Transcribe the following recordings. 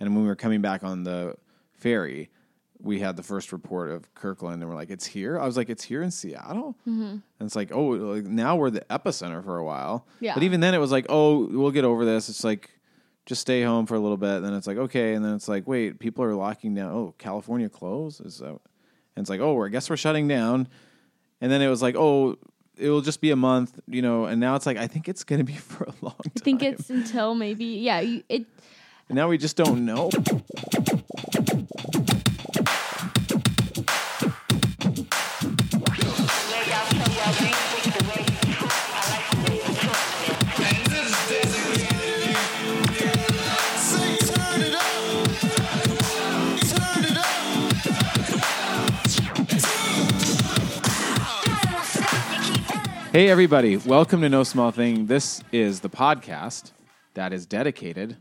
And when we were coming back on the ferry, we had the first report of Kirkland, and we're like, "It's here." I was like, "It's here in Seattle," Mm-hmm. and it's like, "Oh, like now we're the epicenter for a while." Yeah. But even then, it was like, "Oh, we'll get over this." It's like, just stay home for a little bit. And Then it's like, okay, and then it's like, wait, people are locking down. Oh, California closed. Is that? And it's like, oh, I guess we're shutting down. And then it was like, oh, it will just be a month, you know. And now it's like, I think it's going to be for a long time. I think it's until maybe yeah. You, it And now we just don't know. Hey, everybody. Welcome to No Small Thing. This is the podcast that is dedicated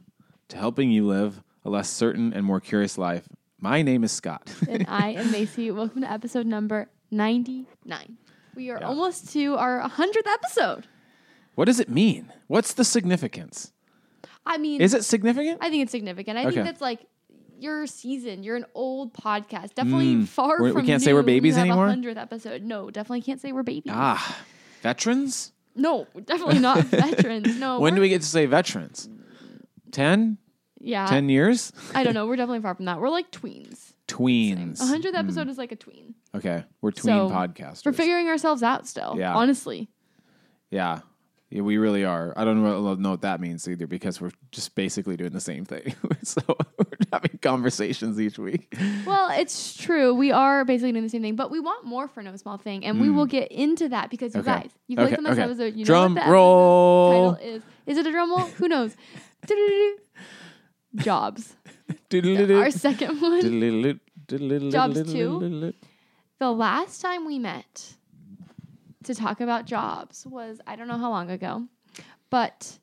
to helping you live a less certain and more curious life. My name is Scott. and I am Macy. Welcome to episode number ninety nine. We are Yeah. almost to our hundredth episode. what does it mean? What's the significance? I mean, Is it significant? I think it's significant. I Okay. think that's like your season. You're an old podcast. Definitely far Mm. We- we from. can't say we're babies anymore? Hundredth episode. No, definitely can't say we're babies. Ah, veterans? No, definitely not veterans. No. When do we get to say veterans? 10? Yeah. 10 years? I don't know. We're definitely far from that. We're like tweens. Tweens. A hundredth episode is like a tween. Okay, we're tween So, podcasters. We're figuring ourselves out still. Yeah. Honestly. yeah. yeah, we really are. I don't know, know what that means either because we're just basically doing the same thing. so we're having conversations each week. Well, it's true. We are basically doing the same thing, but we want more for no small thing, and we will get into that because you Hmm. Okay. guys, you've Okay, clicked on this okay. episode. You Drum know what the roll. title is. Is it a drum roll? Who knows? Do-do-do-do. Jobs. Our second one. Jobs two? The last time we met to talk about jobs was I don't know how long ago, but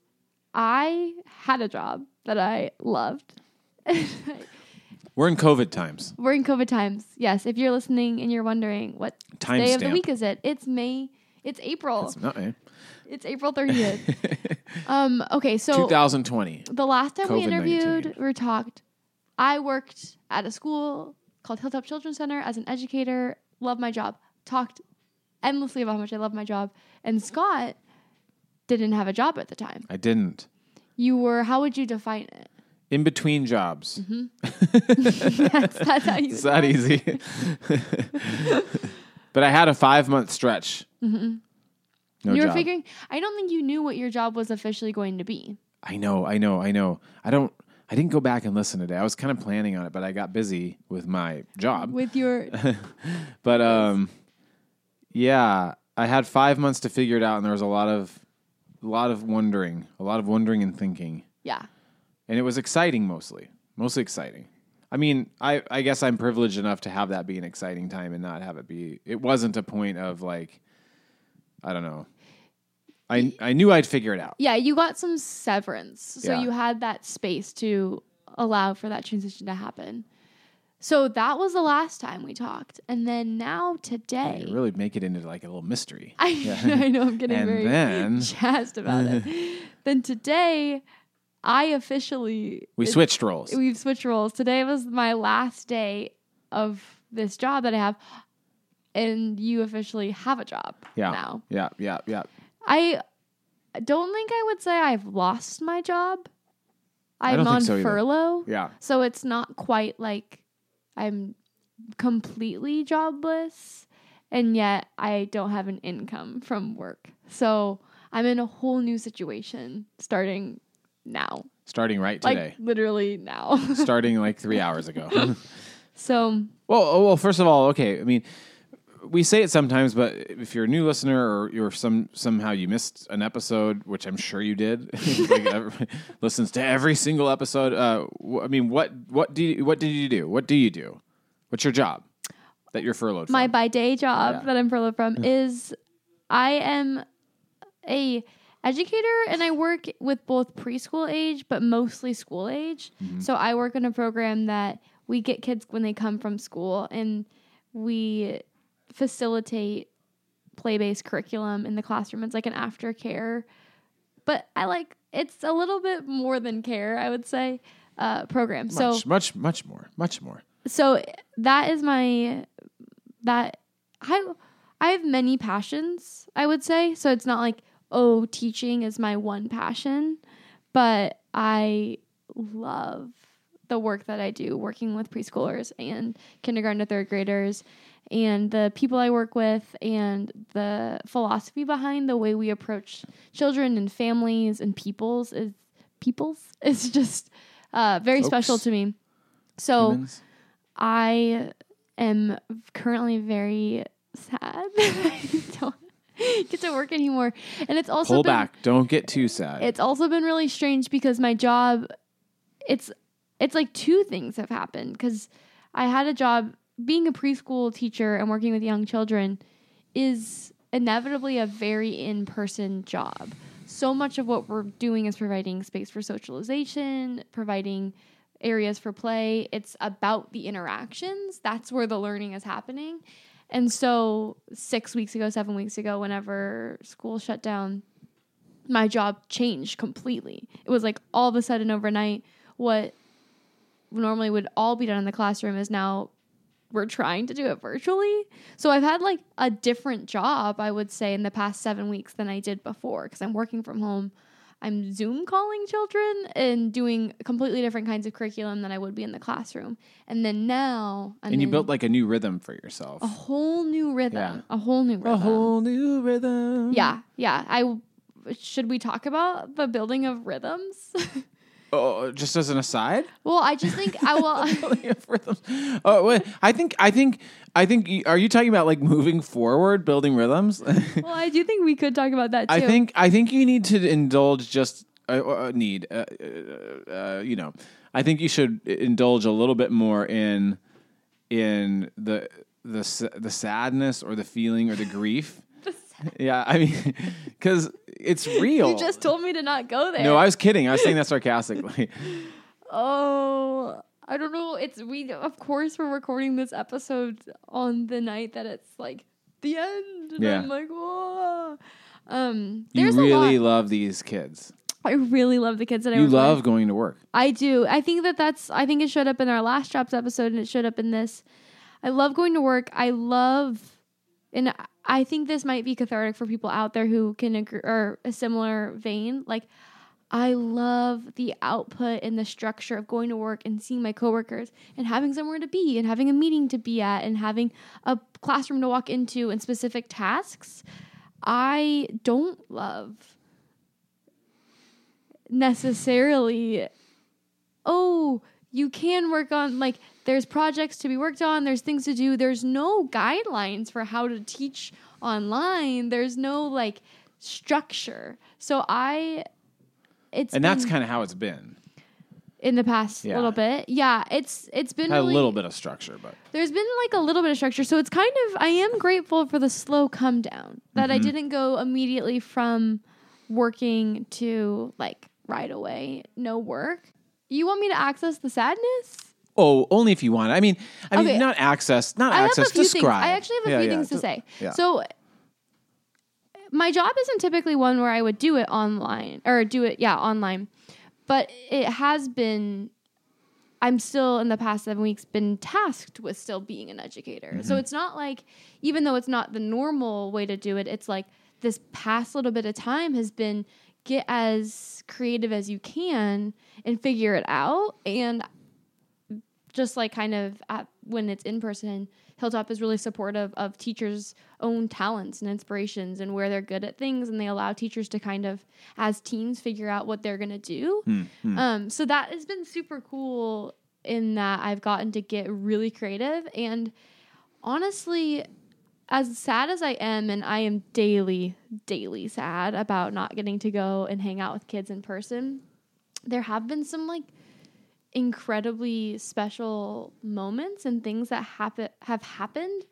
I had a job that I loved. We're in COVID times. We're in COVID times. Yes, if you're listening and you're wondering what Time day of the week is it, it's May. It's April. It's not, eh? It's April 30th. um. Okay. So 2020. the last time we COVID-19. interviewed or talked, I worked at a school called Hilltop Children's Center as an educator. Love my job. Talked endlessly about how much I love my job. And Scott didn't have a job at the time. I didn't. You were. How would you define it? In between jobs. that's, that's how you. It's that easy. but I had a five month stretch. No you were figuring. I don't think you knew what your job was officially going to be. I know, I know, I know. I don't. I didn't go back and listen today. I was kind of planning on it, but I got busy with my job. With your But um, yeah, I had five months to figure it out, and there was a lot of, a lot of wondering, a lot of wondering and thinking, yeah. and it was exciting mostly, mostly exciting. I mean, I I guess I'm privileged enough to have that be an exciting time and not have it be. It wasn't a point of like, I don't know. I I knew I'd figure it out. Yeah, you got some severance. So Yeah. you had that space to allow for that transition to happen. So that was the last time we talked. And then now today. You really make it into like a little mystery. I, I know I'm getting And very then- jazzed about it. then today I officially We it- switched roles. we've switched roles. Today was my last day of this job that I have. And you officially have a job Yeah. now. Yeah, yeah, yeah. I don't think I would say I've lost my job. I'm on so furlough. Yeah. So it's not quite like I'm completely jobless and yet I don't have an income from work. So I'm in a whole new situation starting now. Starting right Like today. literally now. Starting like three hours ago. so well, oh, well, first of all, okay. I mean, we say it sometimes, but if you're a new listener or you're some somehow you missed an episode, which I'm sure you did, like every, listens to every single episode. Uh, wh- I mean, what what do you, what did you do? What do you do? What's your job that you're furloughed from my from? by day job Yeah. that I'm furloughed from is I am a educator and I work with both preschool age but mostly school age. Mm-hmm. So I work in a program that we get kids when they come from school and we facilitate play-based curriculum in the classroom. It's like an aftercare. But I like it's a little bit more than care, I would say. uh, program. So Much, much, much more, much more. so that is my that I I have many passions, I would say. So it's not like oh, teaching is my one passion, but I love the work that I do working with preschoolers and kindergarten to third graders and the people I work with and the philosophy behind the way we approach children and families and peoples is peoples is just uh, very special to me. So Humans. I am currently very sad I don't get to work anymore. And it's also Pull been, back. Don't get too sad. It's also been really strange because my job it's it's like two things have happened cuz I had a job being a preschool teacher and working with young children is inevitably a very in-person job. So much of what we're doing is providing space for socialization, providing areas for play. It's about the interactions. That's where the learning is happening. And so, six weeks ago, seven weeks ago, whenever school shut down, my job changed completely. It was like all of a sudden overnight, what normally would all be done in the classroom is now we're trying to do it virtually. So I've had like a different job, I would say, in the past seven weeks than I did before because I'm working from home. I'm Zoom calling children and doing completely different kinds of curriculum than I would be in the classroom. And then now, I'm and you built like a new rhythm for yourself. a whole new rhythm. Yeah. A whole new rhythm. A whole new rhythm. yeah, yeah. I should we talk about the building of rhythms? Oh, just as an aside. well, I just think I will. Building of rhythms. Oh, wait. I think. I think. I think. Are you talking about like moving forward, building rhythms? well, I do think we could talk about that too. I think. I think you need to indulge. Just uh, uh, need. Uh, uh, uh, you know. I think you should indulge a little bit more in in the the the sadness or the feeling or the grief. Yeah, I mean, because it's real. you just told me to not go there. no, I was kidding. I was saying that sarcastically. Oh, I don't know. It's we. Of course, we're recording this episode on the night that it's like the end. And Yeah. I'm like, whoa. Um, you really a lot. love these kids. I really love the kids that I You work with. love going to work. I do. I think that that's. I think it showed up in our last drops episode, and it showed up in this. I love going to work. I love, and I think this might be cathartic for people out there who can agree or a similar vein. Like, I love the output and the structure of going to work and seeing my coworkers and having somewhere to be and having a meeting to be at and having a classroom to walk into and specific tasks. I don't love necessarily oh you can work on like there's projects to be worked on there's things to do there's no guidelines for how to teach online there's no like structure. So i it's And that's kind of how it's been. in the past Yeah. little bit. Yeah it's it's been really a little bit of structure, but there's been like a little bit of structure. So it's kind of i am grateful for the slow come down that i mm-hmm. didn't go immediately from working to like right away no work. You want me to access the sadness oh, only if you want. I mean, I mean, Okay. not access, not i access. describe. things i actually have a Yeah, few yeah, things to say Yeah. so my job isn't typically one where i would do it online or do it yeah online but it has been I'm still in the past seven weeks been tasked with still being an educator. So mm-hmm. it's not like even though it's not the normal way to do it, it's like this past little bit of time has been get as creative as you can and figure it out. And just like kind of at, when it's in person, Hilltop is really supportive of teachers' own talents and inspirations and where they're good at things, and they allow teachers to kind of, as teams, figure out what they're gonna do. Um, so that has been super cool in that I've gotten to get really creative and honestly. As sad as I am, and I am daily, daily sad about not getting to go and hang out with kids in person, there have been some like incredibly special moments and things that happen have happened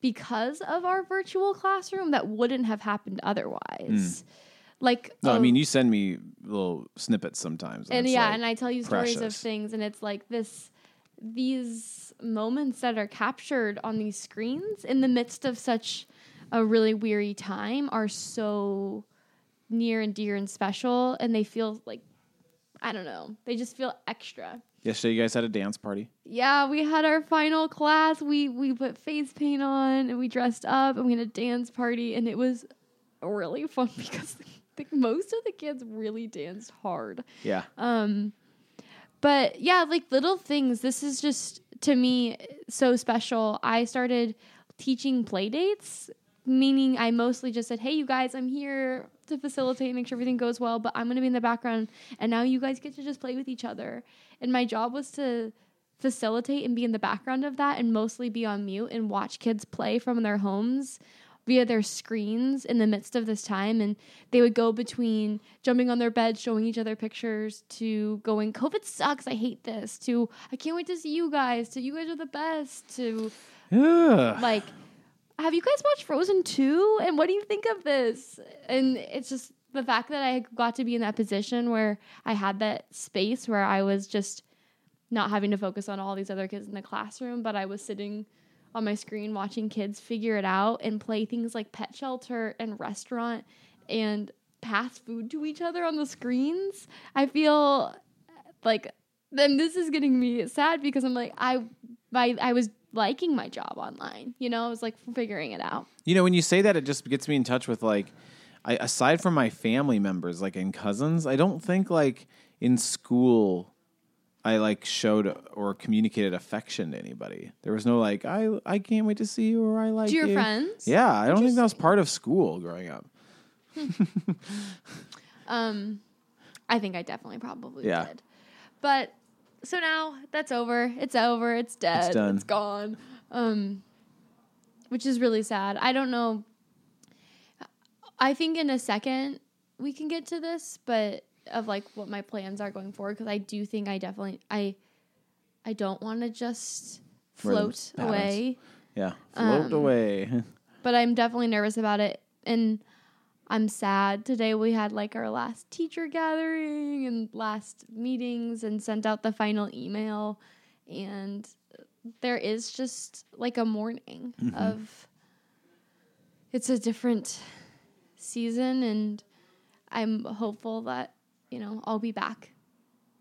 because of our virtual classroom that wouldn't have happened otherwise. Hmm. Like No, I mean, you send me little snippets sometimes, and it's yeah, like and I tell you stories of things, and it's like this these moments that are captured on these screens in the midst of such a really weary time are so near and dear and special, and they feel like I don't know. They just feel extra. Yesterday, you guys had a dance party. Yeah, we had our final class. We we put face paint on and we dressed up and we had a dance party and it was really fun because I think most of the kids really danced hard. Yeah. Um, but yeah, like little things. This is just to me so special. I started teaching play dates, meaning I mostly just said, "Hey, you guys, I'm here to facilitate, and make sure everything goes well, but I'm going to be in the background, and now you guys get to just play with each other." And my job was to facilitate and be in the background of that, and mostly be on mute and watch kids play from their homes via their screens in the midst of this time and they would go between jumping on their bed showing each other pictures to going covid sucks i hate this to i can't wait to see you guys to you guys are the best to Yeah. like have you guys watched frozen 2 and what do you think of this? And it's just the fact that i got to be in that position where i had that space where i was just not having to focus on all these other kids in the classroom but i was sitting on my screen watching kids figure it out and play things like pet shelter and restaurant and pass food to each other on the screens. I feel like then this is getting me sad because i'm like i I, I was liking my job online you know i was like figuring it out You know, when you say that, it just gets me in touch with like, I, aside from my family members, like and cousins, I don't think like in school, I like showed or communicated affection to anybody. There was no like, I I can't wait to see you or I like to your you. friends Yeah, I don't think that was part of school growing up. Um, I think I definitely probably Yeah. did. But so now that's over. It's over. It's dead. It's, done. It's gone. Um, which is really sad. I don't know. I think in a second we can get to this, but of like what my plans are going forward because I do think I definitely I I don't want to just float away Yeah, float Um, away. but I'm definitely nervous about it. And I'm sad. Today we had like our last teacher gathering and last meetings and sent out the final email. And there is just like a mourning of it's a different season. And I'm hopeful that, you know, I'll be back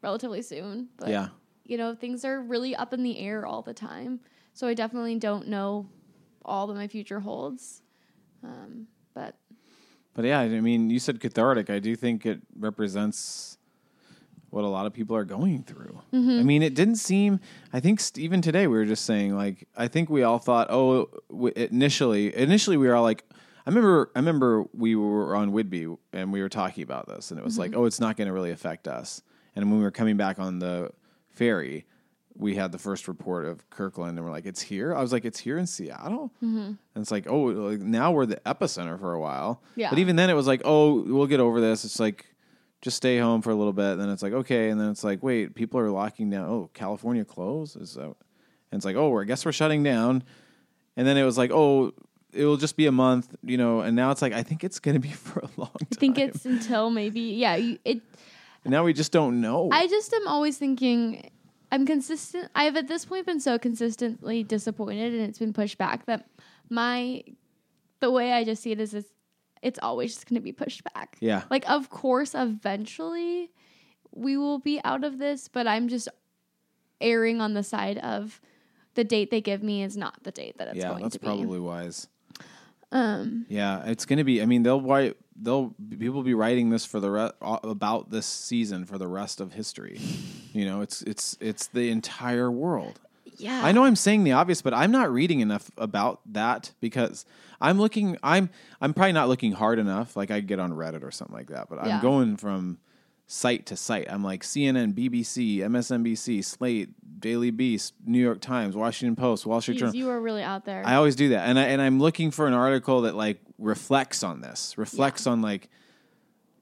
relatively soon. But yeah, you know, things are really up in the air all the time. So I definitely don't know all that my future holds. Um, but yeah, I mean, you said cathartic. I do think it represents what a lot of people are going through. Mm-hmm. I mean, it didn't seem. I think even today we were just saying like I think we all thought oh w- initially initially we were all like I remember I remember we were on Whidbey and we were talking about this and it was like oh it's not going to really affect us. And when we were coming back on the ferry, we had the first report of Kirkland and we're like it's here. I was like it's here in Seattle. Mm-hmm. And it's like oh like, now we're the epicenter for a while. Yeah. But even then it was like oh we'll get over this. It's like just stay home for a little bit. And then it's like, okay. And then it's like, wait, people are locking down. Oh, California closed? Is that? And it's like, oh, I guess we're shutting down. And then it was like, oh, it will just be a month, you know. And now it's like, I think it's going to be for a long time. I think it's until maybe, yeah, you, it, And now we just don't know. I just am always thinking I'm consistent. I've at this point been so consistently disappointed and it's been pushed back that my, the way I just see it is, is it's always just going to be pushed back. yeah. Like, of course, eventually we will be out of this, but I'm just erring on the side of the date they give me is not the date that it's yeah, going that's to be. probably wise. Um, Yeah, it's going to be. I mean, they'll write. They'll people will be writing this for the re- about this season for the rest of history. You know, it's it's it's the entire world. yeah. I know I'm saying the obvious, but I'm not reading enough about that because I'm looking. I'm I'm probably not looking hard enough. Like I get on Reddit or something like that, but I'm going from site to site. I'm like CNN, BBC, MSNBC, Slate, Daily Beast, New York Times, Washington Post, Wall Street Jeez, Journal. you are really out there. I always do that, and I and I'm looking for an article that like reflects on this, reflects on like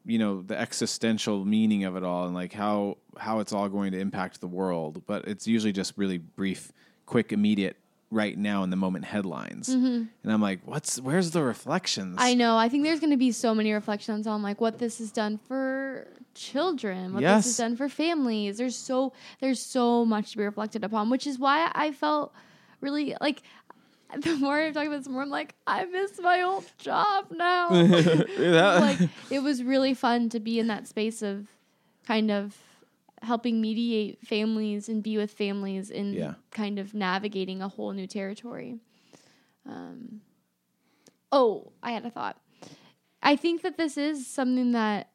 you know the existential meaning of it all, and like how how it's all going to impact the world. But it's usually just really brief, quick, immediate, right now in the moment headlines, mm-hmm. and I'm like, what's where's the reflections? I know. I think there's going to be so many reflections on like what this has done for children, what Yes. this has done for families. There's so there's so much to be reflected upon, which is why I felt really like the more I'm talking about this, the more I'm like I miss my old job now. Like it was really fun to be in that space of kind of helping mediate families and be with families in Yeah. kind of navigating a whole new territory. Um, oh, I had a thought. I think that this is something that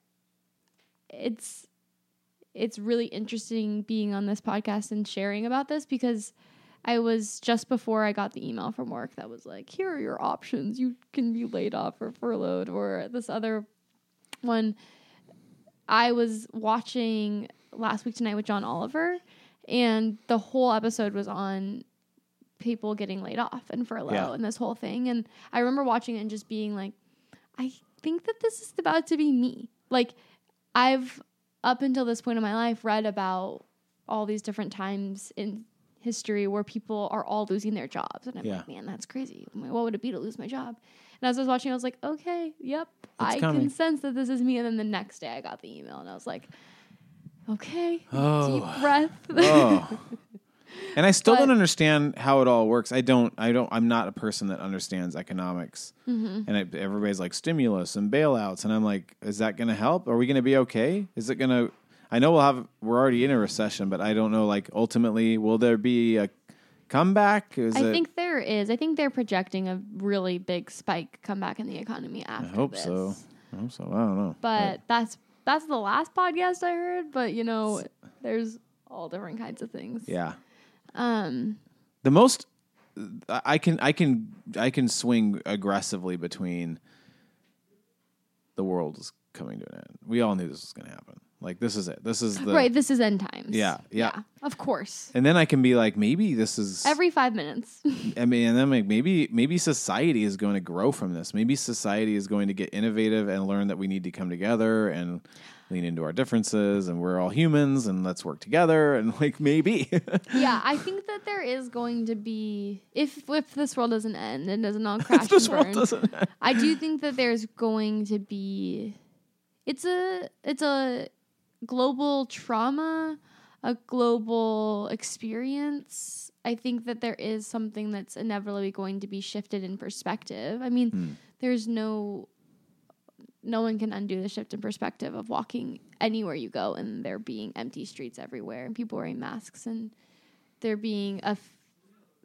it's it's really interesting being on this podcast and sharing about this because I was just before I got the email from work that was like, here are your options. You can be laid off or furloughed or this other one. I was watching last week tonight with John Oliver and the whole episode was on people getting laid off and furlough Yeah. and this whole thing. And I remember watching it and just being like, I think that this is about to be me. Like, I've up until this point in my life read about all these different times in history where people are all losing their jobs. And I'm Yeah. like, man, that's crazy. What would it be to lose my job? And as I was watching, I was like, okay, yep, It's I coming. can sense that this is me. And then the next day I got the email and I was like, okay, Oh. deep breath. oh. And I still But- don't understand how it all works. I don't. I don't. I'm not a person that understands economics. Mm-hmm. And I, everybody's like stimulus and bailouts, and I'm like, is that going to help? Are we going to be okay? Is it going to? I know we'll have. We're already in a recession, but I don't know. Like ultimately, will there be a comeback? Is I it? think there is. I think they're projecting a really big spike comeback in the economy after. I hope this. so. I hope so. I don't know. But that's that's the last podcast I heard. But you know, there's all different kinds of things. yeah. Um. the most I can I can I can swing aggressively between the world is coming to an end. We all knew this was going to happen. Like this is it. This is the right. This is end times. Yeah, yeah. Of course. And then I can be like maybe this is Every five minutes. I mean and then like maybe maybe society is going to grow from this. Maybe society is going to get innovative and learn that we need to come together and lean into our differences and we're all humans and let's work together and like maybe yeah, I think that there is going to be if if this world doesn't end and doesn't all crash this and world burn, doesn't I do think that there's going to be it's a it's a global trauma, a global experience. I think that there is something that's inevitably going to be shifted in perspective. I mean, hmm. there's no no one can undo the shift in perspective of walking anywhere you go and there being empty streets everywhere and people wearing masks and there being a f-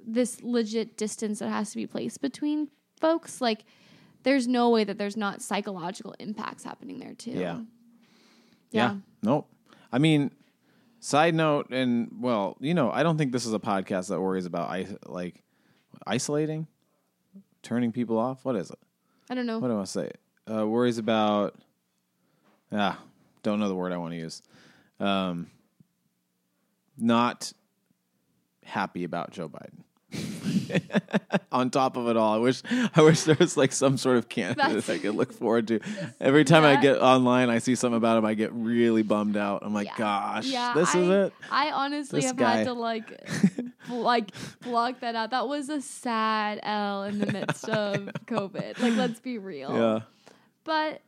this legit distance that has to be placed between folks like there's no way that there's not psychological impacts happening there too Yeah. yeah, Nope. I mean, side note, and well, you know, I don't think this is a podcast that worries about is- like isolating, turning people off. What is it? i don't know What do I want to say? Uh, worries about. Ah, don't know the word I want to use. Um, not happy about Joe Biden. On top of it all, I wish I wish there was like some sort of candidate I could look forward to. Every time I get online, I see something about him, I get really bummed out. I'm like, Yeah. gosh, yeah this I, is it. i honestly This have guy. had to like like block that out that was a sad l in the midst of covid like let's be real Yeah, but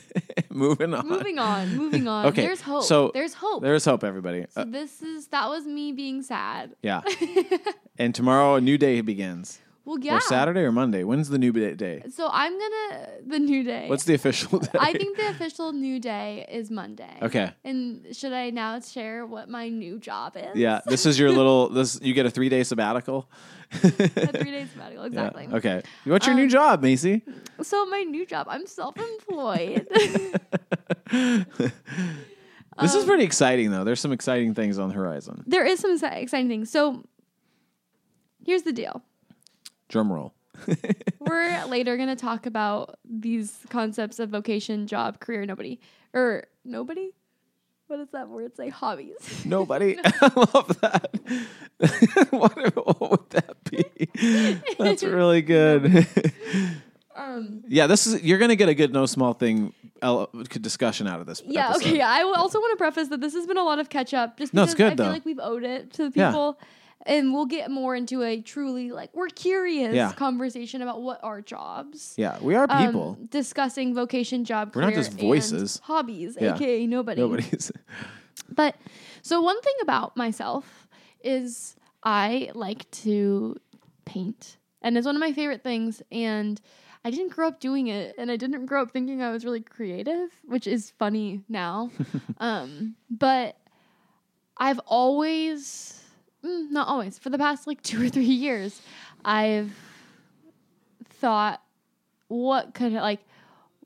moving on. moving on moving on Okay, there's hope so there's hope There's hope, everybody. so Uh, this is that was me being sad yeah, and tomorrow a new day begins. Well yeah Or Saturday or Monday. When's the new day? so i'm gonna the new day What's the official day? I think the official new day is Monday. Okay. And should I now share what my new job is? Yeah, this is your little. This you get a three day sabbatical. A three days sabbatical, Yeah, exactly. Okay. What's your new Um, job, Macy? So my new job, I'm self-employed. This um, is pretty exciting, though. There's some exciting things on the horizon. there is some exciting things. So here's the deal. Drum roll. We're later going to talk about these concepts of vocation, job, career, nobody. Or nobody? What does that word say? Hobbies. Nobody. I love that. what, what would that be? That's really good. Um, yeah, this is. You're gonna get a good no small thing el- discussion out of this. Yeah, episode. okay. I also want to preface that this has been a lot of catch up just No, because it's good, I feel like we've owed it to the Yeah. And we'll get more into a truly like we're curious Yeah. conversation about what are jobs. Yeah, we are Um, people. discussing vocation, job, We're not just and voices. hobbies, Yeah. aka nobody. Nobody's. But so one thing about myself is I like to paint, and it's one of my favorite things. And I didn't grow up doing it, and I didn't grow up thinking I was really creative, which is funny now. um, but I've always, mm, not always, for the past like two or three years, I've thought, what could like,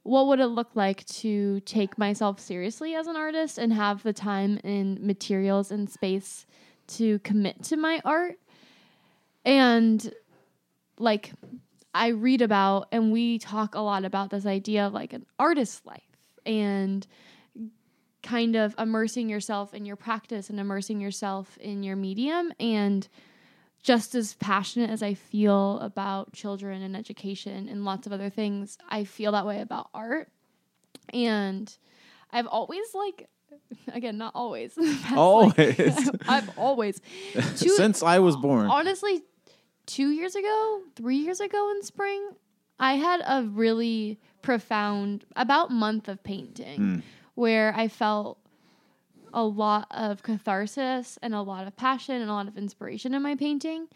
what would it look like to take myself seriously as an artist and have the time and materials and space to commit to my art? And like, I read about and we talk a lot about this idea of like an artist's life and kind of immersing yourself in your practice and immersing yourself in your medium and just as passionate as I feel about children and education and lots of other things, I feel that way about art. And I've always like again, not always. That's, like- Always. I've always two- Since I was born. honestly, two years ago, three years ago in spring, I had a really profound about month of painting Hmm. Where I felt a lot of catharsis and a lot of passion and a lot of inspiration in my painting.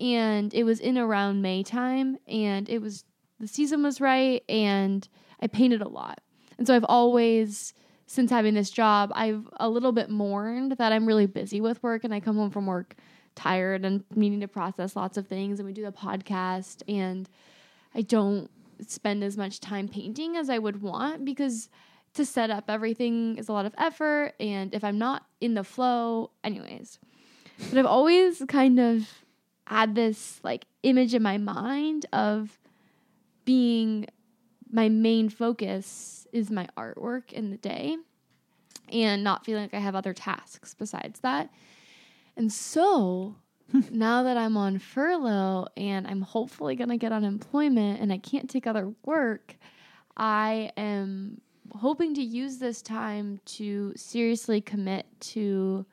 And it was in around May time and it was the season was right and I painted a lot. And so I've always since having this job, I've a little bit mourned that I'm really busy with work and I come home from work tired and needing to process lots of things and we do the podcast and I don't spend as much time painting as I would want because to set up everything is a lot of effort and if I'm not in the flow anyways. But I've always kind of had this like image in my mind of being my main focus is my artwork in the day and not feeling like I have other tasks besides that. And so now that I'm on furlough and I'm hopefully going to get unemployment and I can't take other work, I am hoping to use this time to seriously commit to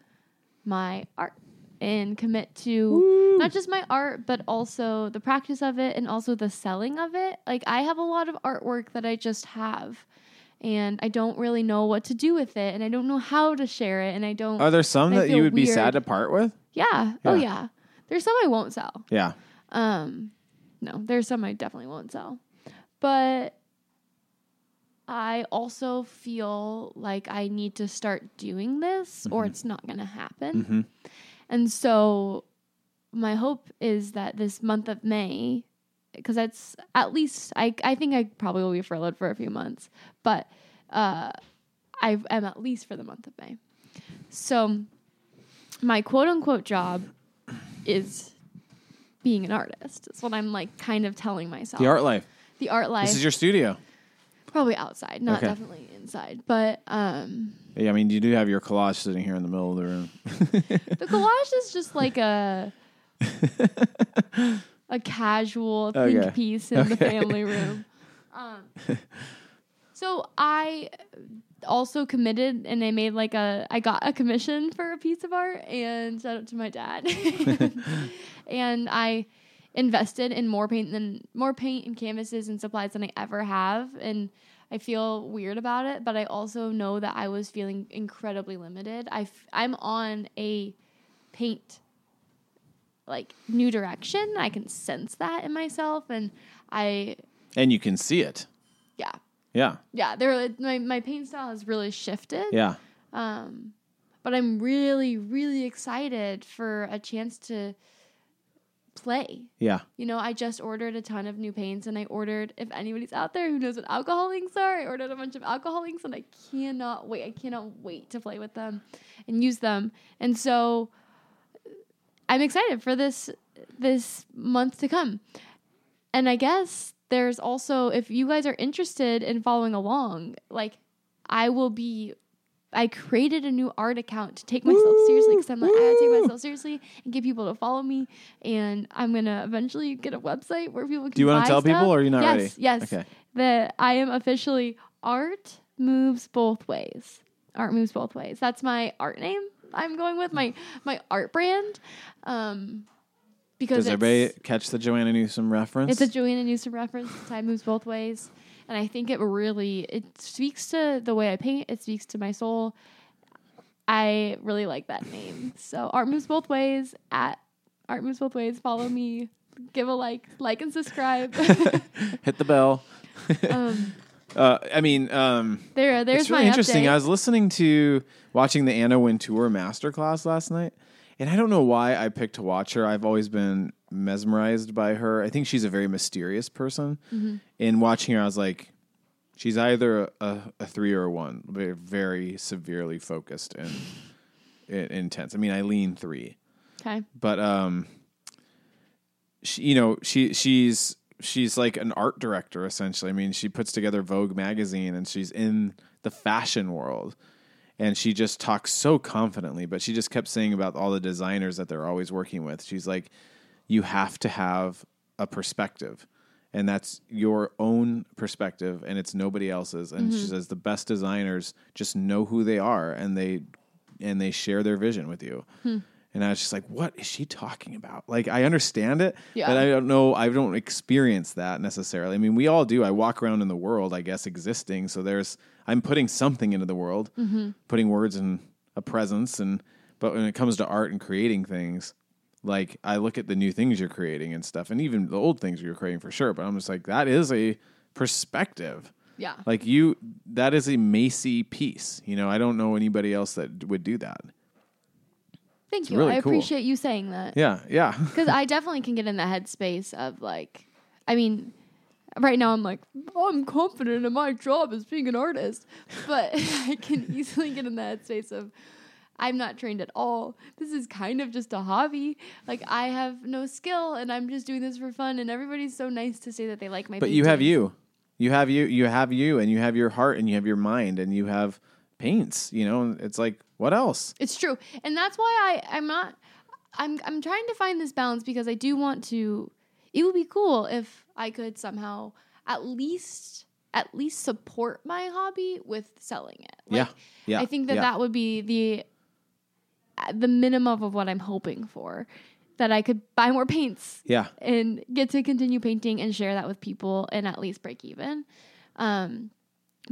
my art and commit to not just my art but also the practice of it and also the selling of it. Like I have a lot of artwork that I just have and I don't really know what to do with it and I don't know how to share it and I don't Are there some that you would be sad to part with? Yeah. Oh Yeah. yeah. There's some I won't sell. Yeah. Um, no, there's some I definitely won't sell. But I also feel like I need to start doing this or it's not going to happen. Mhm. And so my hope is that this month of May, because that's at least, I, I think I probably will be furloughed for a few months, but uh, I am at least for the month of May. So my quote unquote job is being an artist. That's what I'm like kind of telling myself. The art life. The art life. This is your studio. Probably outside, not Okay. definitely inside. But um Yeah, I mean, you do have your collage sitting here in the middle of the room. the collage is just like a a casual think Okay. piece in the Okay. family room. Um, so I also committed and I made like a I got a commission for a piece of art and shout out to my dad. and I invested in more paint than more paint and canvases and supplies than I ever have and I feel weird about it, but I also know that I was feeling incredibly limited. I f- I'm on a paint like new direction. I can sense that in myself and I and you can see it. yeah. Yeah. Yeah, there my my paint style has really shifted. Yeah. Um, but I'm really, really excited for a chance to play. Yeah. You know, I just ordered a ton of new paints and I ordered, if anybody's out there who knows what alcohol inks are, I ordered a bunch of alcohol inks and I cannot wait. I cannot wait to play with them and use them. And so I'm excited for this this month to come. And I guess there's also if you guys are interested in following along, like I will be I created a new art account to take myself seriously because I'm like I gotta take myself seriously and get people to follow me, and I'm gonna eventually get a website where people can. Do you wanna buy tell people, or are you not yes, ready? Yes, Okay. That I am officially art moves both ways. Art moves both ways. That's my art name. I'm going with my my art brand, um, because Does everybody catch the Joanna Newsom reference? it's a Joanna Newsom reference. Time moves both ways, and I think it really it speaks to the way I paint. It speaks to my soul. I really like that name. So art moves both ways. At art moves both ways. Follow me. Give a like, like and subscribe. Hit the bell. um, Uh, I mean, um, There, there's it's really my interesting. update. I was listening to watching the Anna Wintour masterclass last night, and I don't know why I picked to watch her. I've always been mesmerized by her. I think she's a very mysterious person. Mm-hmm. In watching her, I was like, she's either a, a three or a one. Very, very severely focused and, and intense. I mean, I lean three okay. but um she, you know she she's she's like an art director essentially i mean she puts together vogue magazine and she's in the fashion world and she just talks so confidently but she just kept saying about all the designers that they're always working with she's like you have to have a perspective. And that's your own perspective and it's nobody else's. And mm-hmm. she says the best designers just know who they are and they and they share their vision with you. Hmm. And i was just like what is she talking about? Like i understand it Yeah. but i don't know i don't experience that necessarily. I mean we all do. I walk around in the world i guess existing. So there's i'm putting something into the world mm-hmm. putting words in a presence and but when it comes to art and creating things like I look at the new things you're creating and stuff, and even the old things you're creating for sure. But I'm just like, that is a perspective. Yeah. Like you, that is a Macy piece. You know, I don't know anybody else that would do that. Thank you. really I cool. appreciate you saying that. Yeah, yeah, Because I definitely can get in the headspace of like, I mean, right now I'm like, I'm confident in my job as being an artist, but I can easily get in the headspace of, I'm not trained at all. This is kind of just a hobby. Like I have no skill, and I'm just doing this for fun. And everybody's so nice to say that they like my. but you have you, you have you, you have you, and you have your heart, and you have your mind, and you have paints. You know, it's like, what else? It's true, and that's why I I'm not. I'm I'm trying to find this balance because I do want to. It would be cool if I could somehow at least at least support my hobby with selling it. Yeah, yeah, I think that yeah. that would be the the minimum of what I'm hoping for. That I could buy more paints Yeah, and get to continue painting and share that with people and at least break even. Um,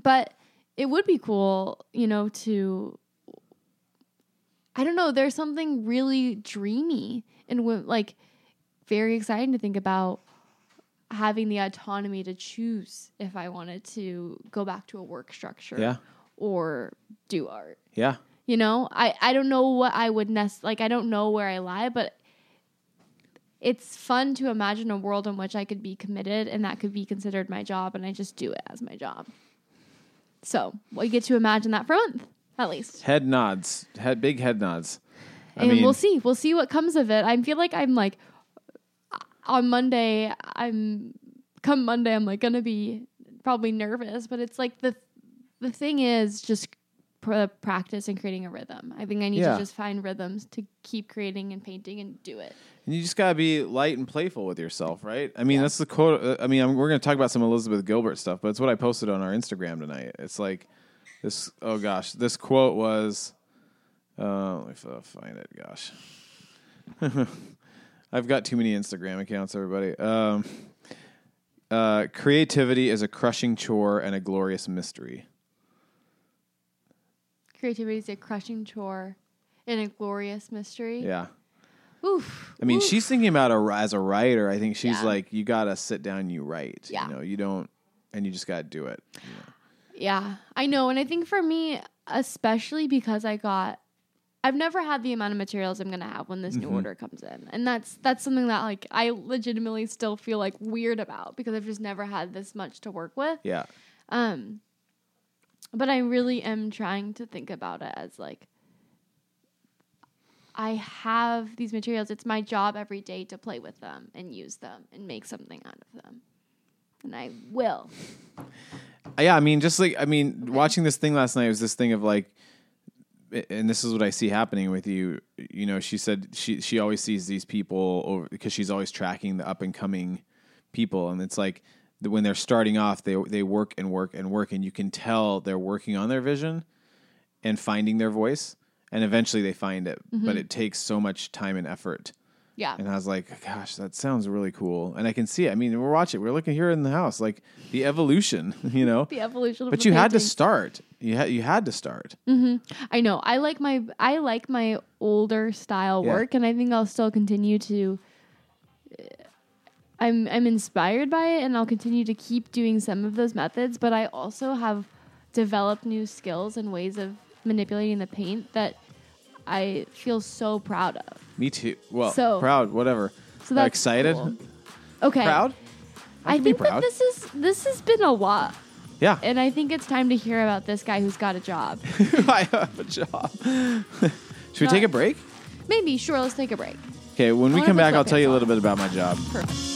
but it would be cool, you know, to I don't know. There's something really dreamy and like very exciting to think about having the autonomy to choose if I wanted to go back to a work structure yeah, or do art. yeah. You know, I, I don't know what I would nest like I don't know where I lie, but it's fun to imagine a world in which I could be committed and that could be considered my job and I just do it as my job. So we get to imagine that for a month, at least. Head nods, head big head nods. I and mean, we'll see. We'll see what comes of it. I feel like I'm like on Monday, I'm come Monday, I'm like gonna be probably nervous, but it's like the the thing is just pr- practice and creating a rhythm. I think I need Yeah. to just find rhythms to keep creating and painting and do it. And you just gotta be light and playful with yourself, right? I mean, that's the quote. uh, I mean, I'm, we're gonna talk about some Elizabeth Gilbert stuff, but it's what I posted on our Instagram tonight. It's like this. Oh gosh, this quote was. Uh, let me find it. Gosh, I've got too many Instagram accounts. Everybody. Um, uh, creativity is a crushing chore and a glorious mystery. Creativity is a crushing chore and a glorious mystery. Yeah. Oof. I mean, Oof. she's thinking about a as a writer. I think she's Yeah. like, you gotta sit down, you write. Yeah. You know, you don't, and you just gotta do it. Yeah, I know. And I think for me, especially because I got, I've never had the amount of materials I'm going to have when this Mm-hmm. new order comes in. And that's, that's something that like I legitimately still feel like weird about because I've just never had this much to work with. Yeah. Um, but I really am trying to think about it as like, I have these materials. It's my job every day to play with them and use them and make something out of them. And I will. Yeah, I mean, just like I mean, watching this thing last night was this thing of like, and this is what I see happening with you. You know, she said she she always sees these people over because she's always tracking the up and coming people, and it's like when they're starting off, they they work and work and work, and you can tell they're working on their vision and finding their voice, and eventually they find it. But mm-hmm. it takes so much time and effort. Yeah. And I was like, gosh, that sounds really cool. And I can see it. I mean, we're watching, we're looking here in the house, like the evolution, you know. the evolution of but the you had to start. You had you had to start. I know. I like my I like my older style Yeah. work, and I think I'll still continue to. I I'm I'm inspired by it and I'll continue to keep doing some of those methods, but I also have developed new skills and ways of manipulating the paint that I feel so proud of. Me too. Well, So- proud, whatever. So that's excited, cool. Okay. proud. I be think that this is this has been a lot. Yeah, And I think it's time to hear about this guy who's got a job. I have a job. Should we Not- take a break? Maybe, sure, let's take a break. Okay, when we come back, I'll tell you a little bit about my job. Perfect.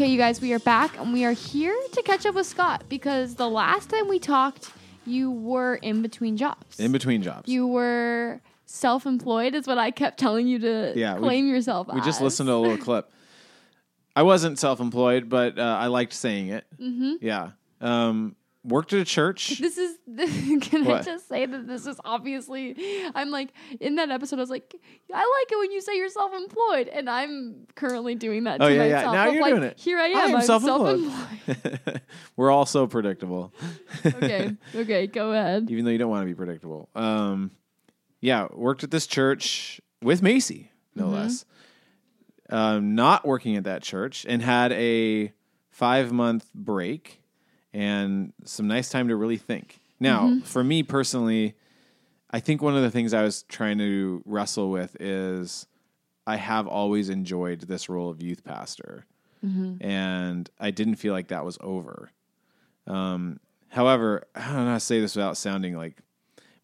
Okay, you guys, we are back and we are here to catch up with Scott because the last time we talked, you were in between jobs. In between jobs. you were self-employed, is what I kept telling you to Yeah, we- claim yourself. we just listened to a little clip. I wasn't self-employed, but uh, I liked saying it. Mm-hmm. Yeah. Um, worked at a church. This is. Can I just say that this is obviously? I'm like in that episode. I was like, I like it when you say you're self-employed, and I'm currently doing that Oh, to yeah, yeah. myself. Now of you're like, doing it. Here I I am. am I'm self-employed. self-employed. We're all so predictable. okay. Okay. Go ahead. even though you don't want to be predictable. Um, yeah, worked at this church with Macy, no Mm-hmm. less. Um, not working at that church and had a five month break and some nice time to really think. Now, Mm-hmm. for me personally, I think one of the things I was trying to wrestle with is I have always enjoyed this role of youth pastor, and I didn't feel like that was over. Um, however, I don't know how to say this without sounding like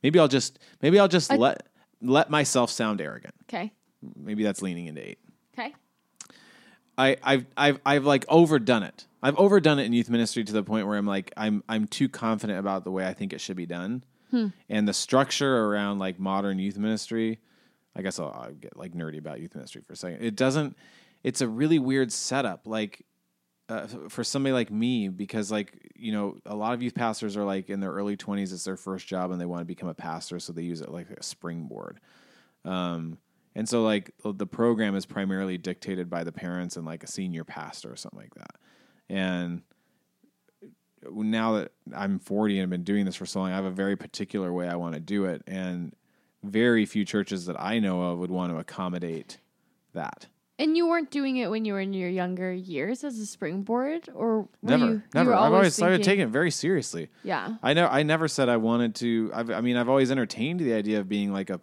maybe I'll just maybe I'll just I- let let myself sound arrogant. Okay. Maybe that's leaning into eight. Okay. I, I've I've I've like overdone it. I've overdone it in youth ministry to the point where I'm like I'm I'm too confident about the way I think it should be done, and the structure around like modern youth ministry. I guess I'll, I'll get like nerdy about youth ministry for a second. It doesn't. It's a really weird setup. Like uh, for somebody like me, because like you know, a lot of youth pastors are like in their early twenties. It's their first job, and they want to become a pastor, so they use it like a springboard. Um, and so like the program is primarily dictated by the parents and like a senior pastor or something like that. And now that I'm 40 and I've been doing this for so long, I have a very particular way I want to do it, and very few churches that I know of would want to accommodate that. And you weren't doing it when you were in your younger years as a springboard, or Never, you, you never. were I've always started taking it very seriously. Yeah. I know. I never said I wanted to. I've, I mean, I've always entertained the idea of being like a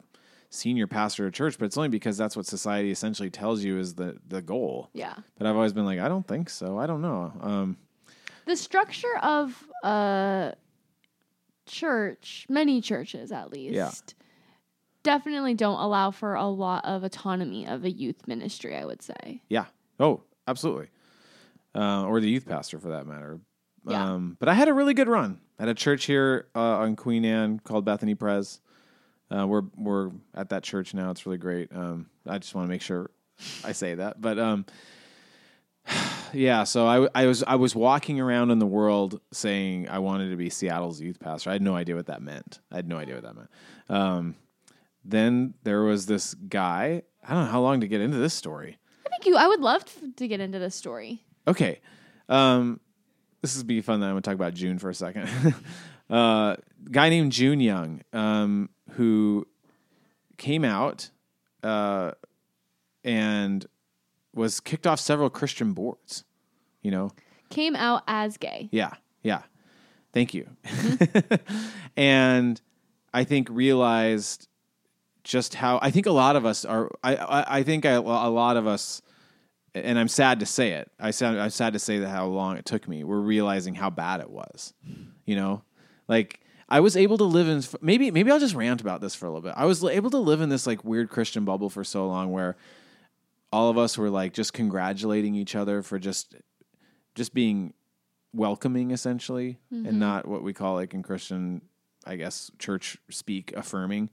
senior pastor of church, but it's only because that's what society essentially tells you is the the goal. Yeah. But I've always been like, I don't think so. I don't know. Um, The structure of a church, many churches at least, Yeah. definitely don't allow for a lot of autonomy of a youth ministry, I would say. yeah. Oh, absolutely. Uh, or the youth pastor for that matter. Yeah. Um, but I had a really good run at a church here uh, on Queen Anne called Bethany Pres. Uh, we're we're at that church now. It's really great. Um, I just want to make sure I say that. But um, yeah, so I, I was I was walking around in the world saying I wanted to be Seattle's youth pastor. I had no idea what that meant. I had no idea what that meant. Um, then there was this guy. I don't know how long to get into this story. I think you, I would love to get into this story. Okay. Um, this is be fun. Then I'm going to talk about June for a second. uh, guy named June Young, um, who came out uh, and was kicked off several Christian boards. You know, Came out as gay. yeah, yeah. Thank you. and I think realized just how I think a lot of us are. I I, I think I, a lot of us, and I'm sad to say it. I sad, I'm sad to say that how long it took me. We're realizing how bad it was. You know, like I was able to live in. Maybe maybe I'll just rant about this for a little bit. I was able to live in this like weird Christian bubble for so long where all of us were like just congratulating each other for just just being welcoming essentially and not what we call like in christian i guess church speak affirming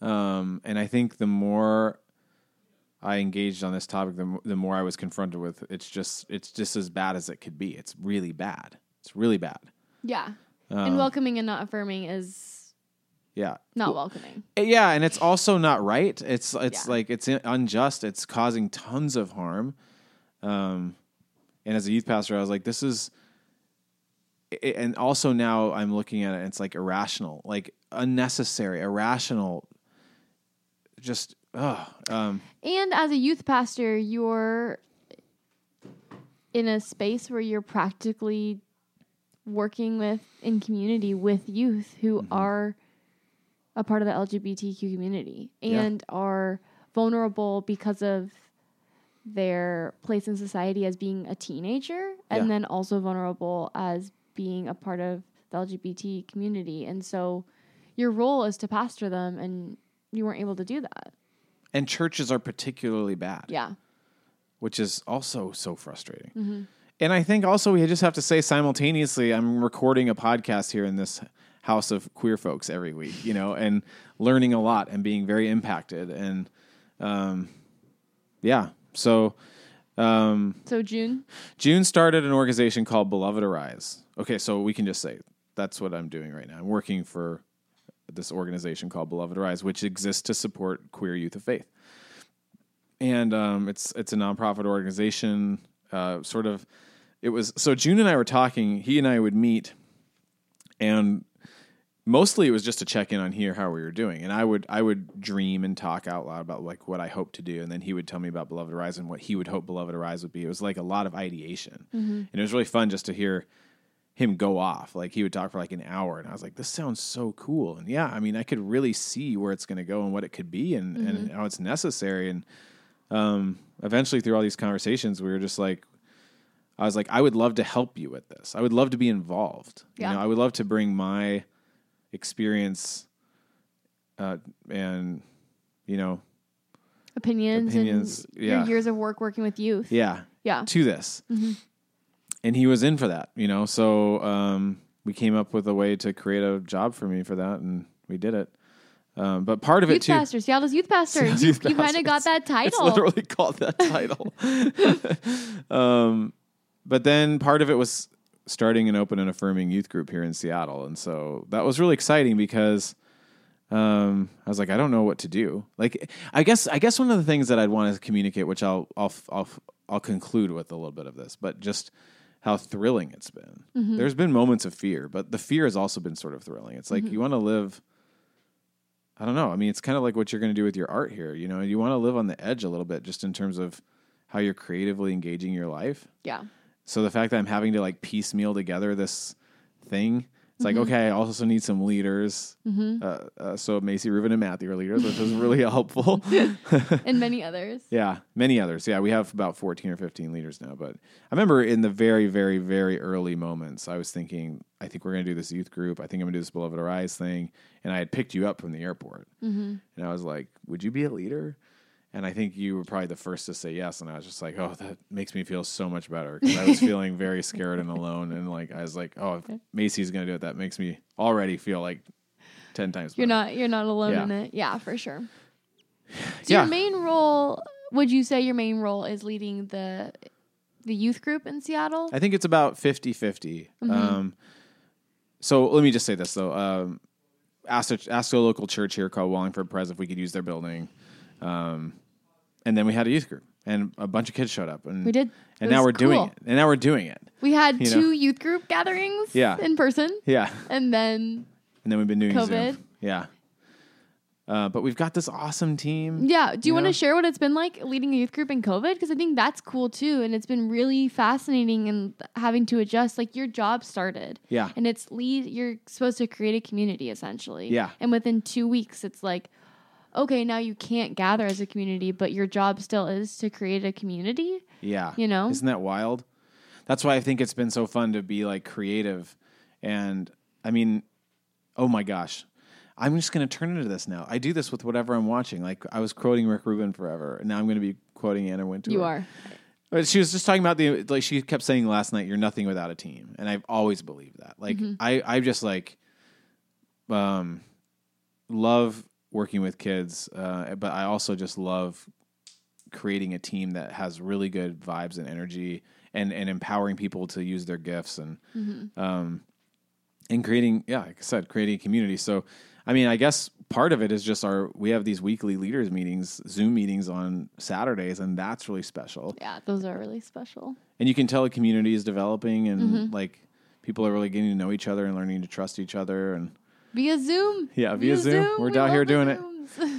um, and i think the more i engaged on this topic the, m- the more i was confronted with it's just it's just as bad as it could be it's really bad it's really bad Yeah. And welcoming and not affirming is Yeah. not welcoming. Yeah, and it's also not right. It's it's Yeah. like it's unjust. It's causing tons of harm. Um, and as a youth pastor, I was like, this is. i- And also now I'm looking at it, and it's like irrational, like unnecessary, irrational. Just oh, um, And as a youth pastor, you're in a space where you're practically working with in community with youth who Mm-hmm. are a part of the LGBTQ community Yeah. and are vulnerable because of their place in society as being a teenager and Yeah. then also vulnerable as being a part of the LGBT community. And so your role is to pastor them and you weren't able to do that. and churches are particularly bad. Yeah. which is also so frustrating. Mm-hmm. And I think also we just have to say simultaneously, I'm recording a podcast here in this house of queer folks every week, you know, and learning a lot and being very impacted. And um, yeah, so um, So June, June started an organization called Beloved Arise. Okay, so we can just say that's what I'm doing right now. I'm working for this organization called Beloved Arise, which exists to support queer youth of faith. And um, it's it's a nonprofit organization. Uh, sort of, it was so June and I were talking. He and I would meet, and mostly it was just to check in on here how we were doing. And i would i would dream and talk out loud about like what i hope to do. And then he would tell me about beloved arise and what he would hope beloved arise would be. It was like a lot of ideation. And it was really fun just to hear him go off. Like he would talk for like an hour and i was like this sounds so cool. And yeah i mean i could really see where it's going to go and what it could be and, and how it's necessary. And um, eventually through all these conversations we were just like i was like i would love to help you with this i would love to be involved Yeah. you know i would love to bring my experience uh, and you know opinions, Opinions, and yeah. your years of work working with youth. yeah Yeah. to this and he was in for that you know so um, we came up with a way to create a job for me for that and we did it um, but part of it Youth too pastor, Seattle's youth pastor. Seattle's you youth you kind of got that it's title. literally called that title um, but then part of it was starting an open and affirming youth group here in Seattle and so that was really exciting because um, I was like, I don't know what to do. Like, I guess, I guess one of the things that I'd want to communicate, which I'll, I'll, I'll, I'll conclude with a little bit of this, but just how thrilling it's been. There's been moments of fear, but the fear has also been sort of thrilling. It's like you want to live. I don't know. I mean, it's kind of like what you're going to do with your art here. You know, you want to live on the edge a little bit, just in terms of how you're creatively engaging your life. yeah. So the fact that I'm having to like piecemeal together this thing, it's like okay, I also need some leaders. Uh, uh, so Macy, Ruben, and Matthew are leaders, which is really helpful. And many others. yeah, many others. Yeah, we have about 14 or 15 leaders now. But I remember in the very, very, very early moments, I was thinking, I think we're going to do this youth group. I think I'm going to do this Beloved Arise thing. And I had picked you up from the airport, and I was like, "Would you be a leader?" And I think you were probably the first to say yes. And I was just like, oh, that makes me feel so much better because I was feeling very scared and alone. And like, I was like, oh, if Macy's going to do it, that makes me already feel like 10 times You're better. not you're not alone Yeah. in it. Yeah, for sure. So Yeah. your main role, would you say your main role is leading the the youth group in Seattle? I think it's about 50 50. Um, so let me just say this though. Um, asked, a, asked a local church here called Wallingford Pres if we could use their building. Um, and then we had a youth group and a bunch of kids showed up. And We did. And now we're doing it. And now we're doing it. We had You know? two youth group gatherings Yeah. in person. Yeah. And then And then we've been doing COVID. Zoom. Yeah. Uh, but we've got this awesome team. Yeah. Do you, You want to share what it's been like leading a youth group in COVID? Because I think that's cool too. And it's been really fascinating and having to adjust. Like your job started. Yeah. And it's lead, you're supposed to create a community essentially. Yeah. And within two weeks, it's like, okay, now you can't gather as a community, but your job still is to create a community. Yeah. You know? Isn't that wild? That's why I think it's been so fun to be like creative. And I mean, oh my gosh. I'm just going to turn into this now. I do this with whatever I'm watching. Like I was quoting Rick Rubin forever, and now I'm going to be quoting Anna Wintour. You are. But she was just talking about the like she kept saying last night, "You're nothing without a team," and I've always believed that. Like I, I just like, um, love working with kids, uh, but I also just love creating a team that has really good vibes and energy, and and empowering people to use their gifts, and um, and creating yeah like i said creating a community so i mean i guess part of it is just our we have these weekly leaders meetings zoom meetings on saturdays and that's really special Yeah, those are really special. and you can tell a community is developing and Mm-hmm. like people are really getting to know each other and learning to trust each other and Via Zoom. Yeah, via Zoom. We're We out here doing it.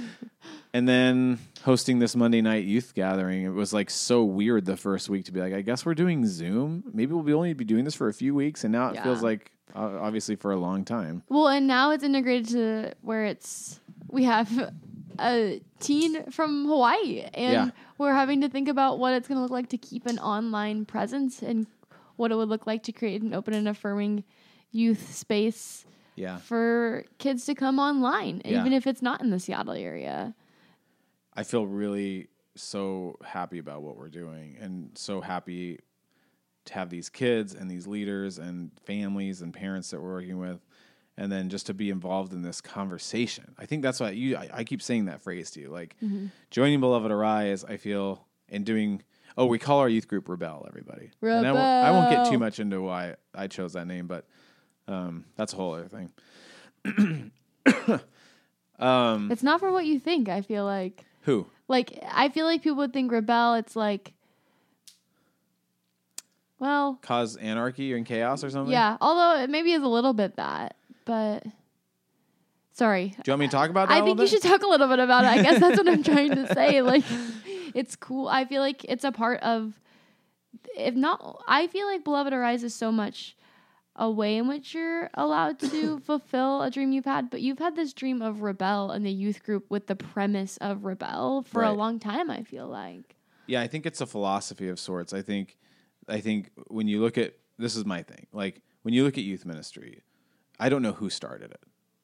And then hosting this monday night youth gathering it was like so weird the first week to be like i guess we're doing zoom maybe we'll be only be doing this for a few weeks and now it Yeah. feels like uh, obviously for a long time Well, and now it's integrated to where it's we have a teen from Hawaii, and Yeah. we're having to think about what it's going to look like to keep an online presence and what it would look like to create an open and affirming youth space yeah for kids to come online, Yeah. even if it's not in the Seattle area. I feel really so happy about what we're doing and so happy to have these kids and these leaders and families and parents that we're working with and then just to be involved in this conversation. I think that's why you I, I keep saying that phrase to you like mm-hmm. joining beloved arise I feel and doing oh we call our youth group rebel everybody. And I won't, I won't get too much into why I chose that name but um, that's a whole other thing. um, It's not for what you think, I feel like. Who? Like, I feel like people would think rebel, it's like, well, Cause anarchy and chaos or something? Yeah, although it maybe is a little bit that, but sorry. Do you want me to talk about that? I think you should talk a little bit about it. I guess that's what I'm trying to say. Like, it's cool. I feel like it's a part of, if not, I feel like Beloved Arise is so much a way in which you're allowed to fulfill a dream you've had, but you've had this dream of rebel in the youth group with the premise of rebel for a long time, I feel like. Yeah, I think it's a philosophy of sorts. I think, I think when you look at this is my thing. Like when you look at youth ministry, I don't know who started it.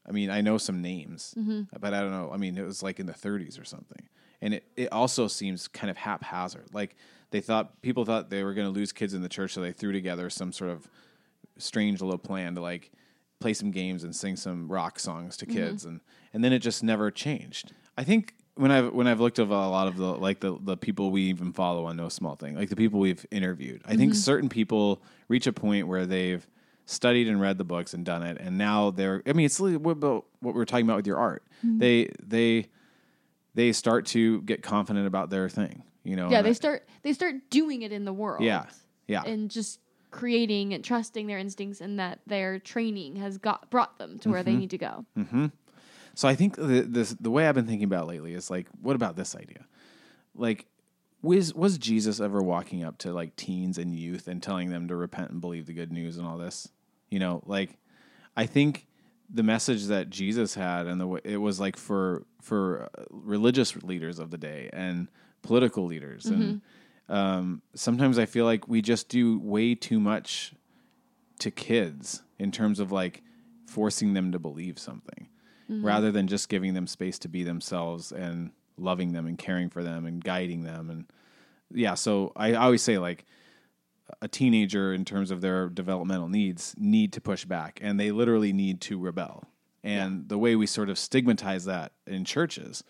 I mean, I know some names, mm-hmm. but I don't know. I mean, it was like in the 30s or something, and it it also seems kind of haphazard. Like they thought people thought they were going to lose kids in the church, so they threw together some sort of strange little plan to like play some games and sing some rock songs to mm-hmm. kids and and then it just never changed. I think when I've when I've looked at a lot of the like the the people we even follow on No Small Thing, like the people we've interviewed, I think mm-hmm. certain people reach a point where they've studied and read the books and done it, and now they're. I mean, it's about what we're talking about with your art. Mm-hmm. They they they start to get confident about their thing. You know. Yeah, they I- start they start doing it in the world. Yeah. Yeah. and just creating and trusting their instincts and that their training has got brought them to where Mm-hmm. they need to go. So I think the this, the way I've been thinking about lately is like, what about this idea? Like, was was Jesus ever walking up to like teens and youth and telling them to repent and believe the good news and all this? You know, like, I think the message that Jesus had and the way it was like for for uh, religious leaders of the day and political leaders and um, sometimes I feel like we just do way too much to kids in terms of like forcing them to believe something rather than just giving them space to be themselves and loving them and caring for them and guiding them. And yeah so i always say like a teenager in terms of their developmental needs need to push back and they literally need to rebel. And the way we sort of stigmatize that in churches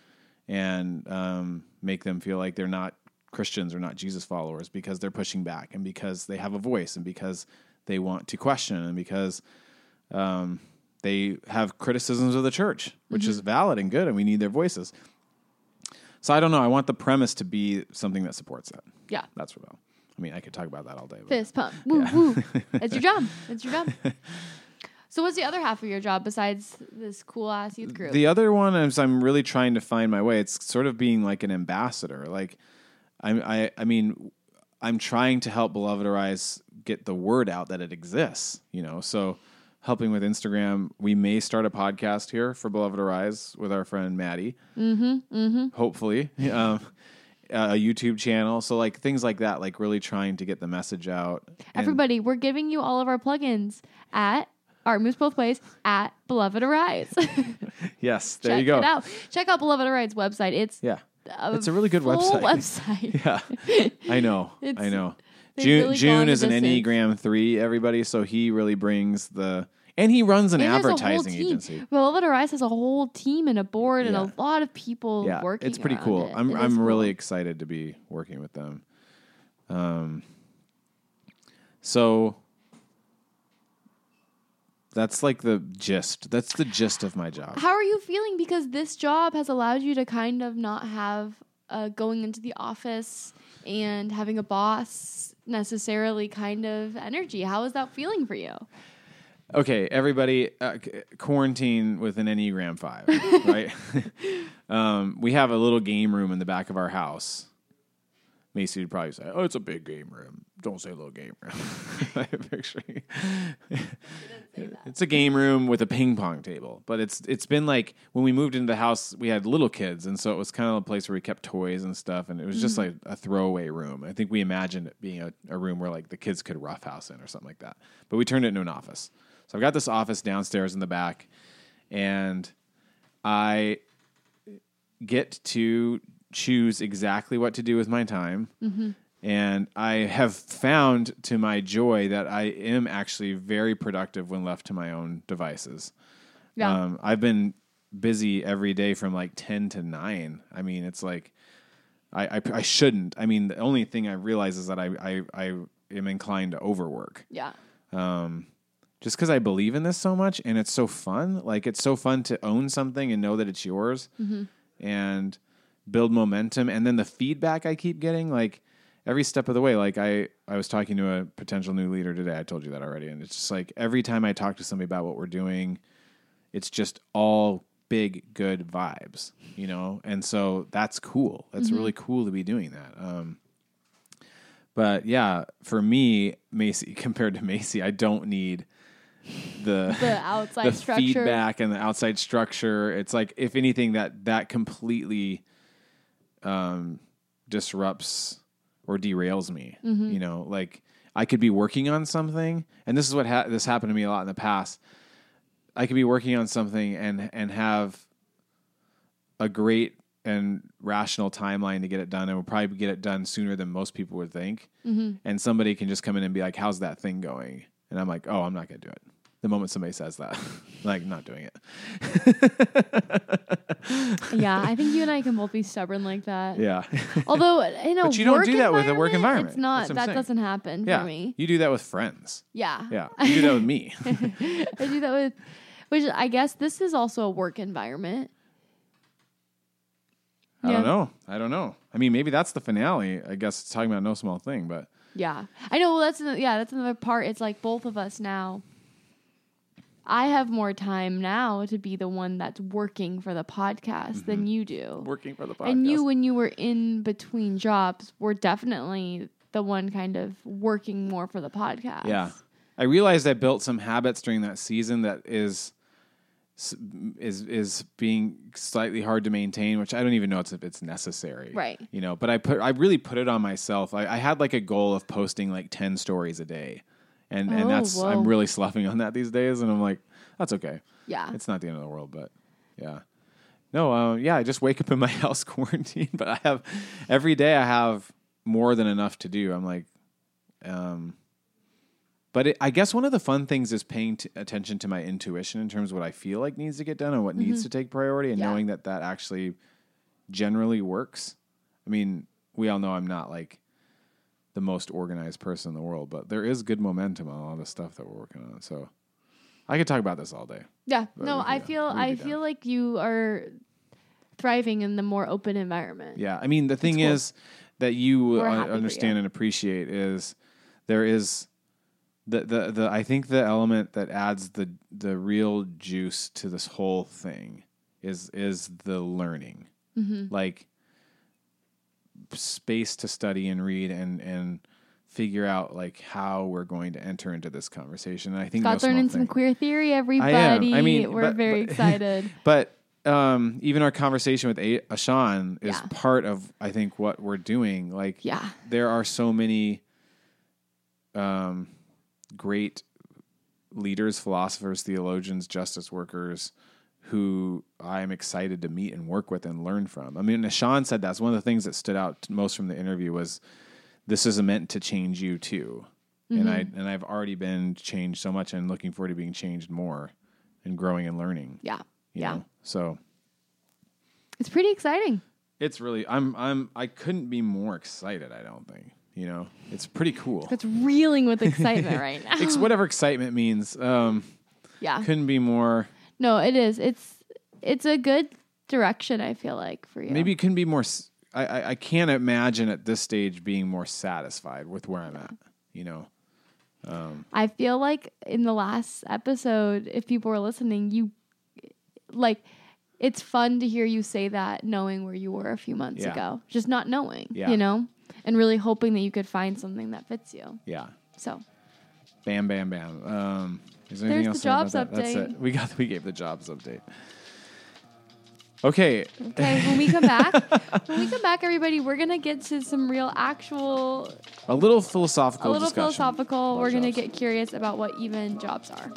and um, make them feel like they're not christians or not jesus followers because they're pushing back and because they have a voice and because they want to question and because um, they have criticisms of the church which is valid and good and we need their voices so i don't know i want the premise to be something that supports that Yeah. that's rebel i mean i could talk about that all day Fist pump. Woo woo. It's your job. It's your job. So what's the other half of your job besides this cool ass youth group? The other one is I'm really trying to find my way. It's sort of being like an ambassador. Like I'm I I mean I'm trying to help Beloved Arise get the word out that it exists, you know. So helping with Instagram, we may start a podcast here for Beloved Arise with our friend Maddie. Mm-hmm. Mm-hmm. Hopefully. Um a YouTube channel. So like things like that, like really trying to get the message out. Everybody, we're giving you all of our plugins at Art Moves Both Ways at Beloved Arise. yes, there Check you go. it out. Check out Beloved Arise's website. It's Yeah. A It's a really good website. website. Yeah, I know. I know. June really June is an. Enneagram three, everybody. So he really brings the and he runs an And advertising agency. Beloved Arise has a whole team and a board and a lot of people Yeah, working. it's pretty cool. it. I'm It I'm cool. really excited to be working with them. Um. So that's like the gist. That's the gist of my job. How are you feeling? Because this job has allowed you to kind of not have uh, going into the office and having a boss necessarily kind of energy. How is that feeling for you? Okay, everybody, uh, c- quarantine with an Enneagram five, right? um, we have a little game room in the back of our house. Macy would probably say, "Oh, it's a big game room. Don't say little game room." I picture. It's a game room with a ping pong table, but it's it's been like when we moved into the house, we had little kids, and so it was kind of a place where we kept toys and stuff, and it was just like a throwaway room. I think we imagined it being a, a room where like the kids could roughhouse in or something like that, but we turned it into an office. So I've got this office downstairs in the back, and I get to choose exactly what to do with my time. And I have found to my joy that I am actually very productive when left to my own devices. Yeah. Um, I've been busy every day from like 10 to 9. I mean, it's like, I, I, I shouldn't. I mean, the only thing I realize is that I, I, I am inclined to overwork yeah. Um, just because I believe in this so much and it's so fun. Like it's so fun to own something and know that it's yours and build momentum. And then the feedback I keep getting, like every step of the way. Like I, I was talking to a potential new leader today. I told you that already. And it's just like every time I talk to somebody about what we're doing, it's just all big good vibes, you know? And so that's cool. That's really cool to be doing that. Um, but yeah, for me, Macy, compared to Macy, I don't need the The outside the structure. feedback and the outside structure. It's like if anything that that completely um, disrupts or derails me. Mm-hmm. You know, like I could be working on something, and this is what ha- this happened to me a lot in the past. I could be working on something and and have a great and rational timeline to get it done, and we'll probably get it done sooner than most people would think. Mm-hmm. And somebody can just come in and be like, "How's that thing going?" And I'm like, "Oh, I'm not going to do it." The moment somebody says that, like, not doing it. yeah, I think you and I can both be stubborn like that. Yeah, Although in a But you don't do that with a work environment. It's not. That's That saying. doesn't happen yeah. for me. You do that with friends. Yeah. Yeah, you do that with me. I do that with, which I guess this is also a work environment. I Yeah. don't know. I don't know. I mean, maybe that's the finale. I guess it's talking about no small thing, but Yeah, I know. Well, that's yeah, that's another part. It's like both of us now. I have more time now to be the one that's working for the podcast than mm-hmm. you do. working for the podcast. And you, when you were in between jobs, were definitely the one kind of working more for the podcast. Yeah. I realized I built some habits during that season that is is is being slightly hard to maintain, which I don't even know if it's necessary. Right. You know, but I put I really put it on myself. I, I had like a goal of posting like ten stories a day. And Oh, and that's whoa. I'm really sloughing on that these days and I'm like, that's okay. Yeah. It's not the end of the world, but yeah. No, uh, yeah, I just wake up in my house quarantine, but I have every day I have more than enough to do. I'm like, um, but it, I guess one of the fun things is paying t- attention to my intuition in terms of what I feel like needs to get done and what needs to take priority, and Mm-hmm. Yeah. knowing that that actually generally works. I mean, we all know I'm not like the most organized person in the world, but there is good momentum on all the stuff that we're working on. So I could talk about this all day. Yeah. No, I feel I be feel like you are thriving in the more open environment. Yeah, I mean the thing cool. is that you We're uh, understand you. and appreciate is there is the, the the I think the element that adds the the real juice to this whole thing is is the learning, Mm-hmm. like space to study and read and and figure out like how we're going to enter into this conversation. And I think Scott's learning some queer theory, everybody. I mean, we're but- very but- excited. But um, even our conversation with A- Ashan is Yeah. part of, I think, what we're doing. Like, Yeah. there are so many um, great leaders, philosophers, theologians, justice workers who I'm excited to meet and work with and learn from. I mean, Ashan said that's one of the things that stood out most from the interview was this is meant to change you too. And I and I've already been changed so much and looking forward to being changed more and growing and learning Yeah. Yeah. know? So It's pretty exciting. it's really I'm I'm I couldn't be more excited, I don't think. You know? It's pretty cool. It's reeling with excitement right now. It's whatever excitement means. Um Yeah. Couldn't be more. No, it is. It's it's a good direction. I feel like for you. Maybe it couldn't be more. s- I, I I can't imagine at this stage being more satisfied with where I'm at. You know. Um, I feel like in the last episode, if people were listening, you like it's fun to hear you say that knowing where you were a few months Yeah. ago. Just not knowing, Yeah. you know? And really hoping that you could find something that fits you. Yeah. So Bam, bam, bam. Um, is there anything There's the else to say about jobs that? That's update. it. We got. We gave the jobs update. Okay. okay, when we come back, when we come back, everybody, we're gonna get to some real actual A little philosophical. a little discussion philosophical. about We're gonna jobs. get curious about what even jobs are.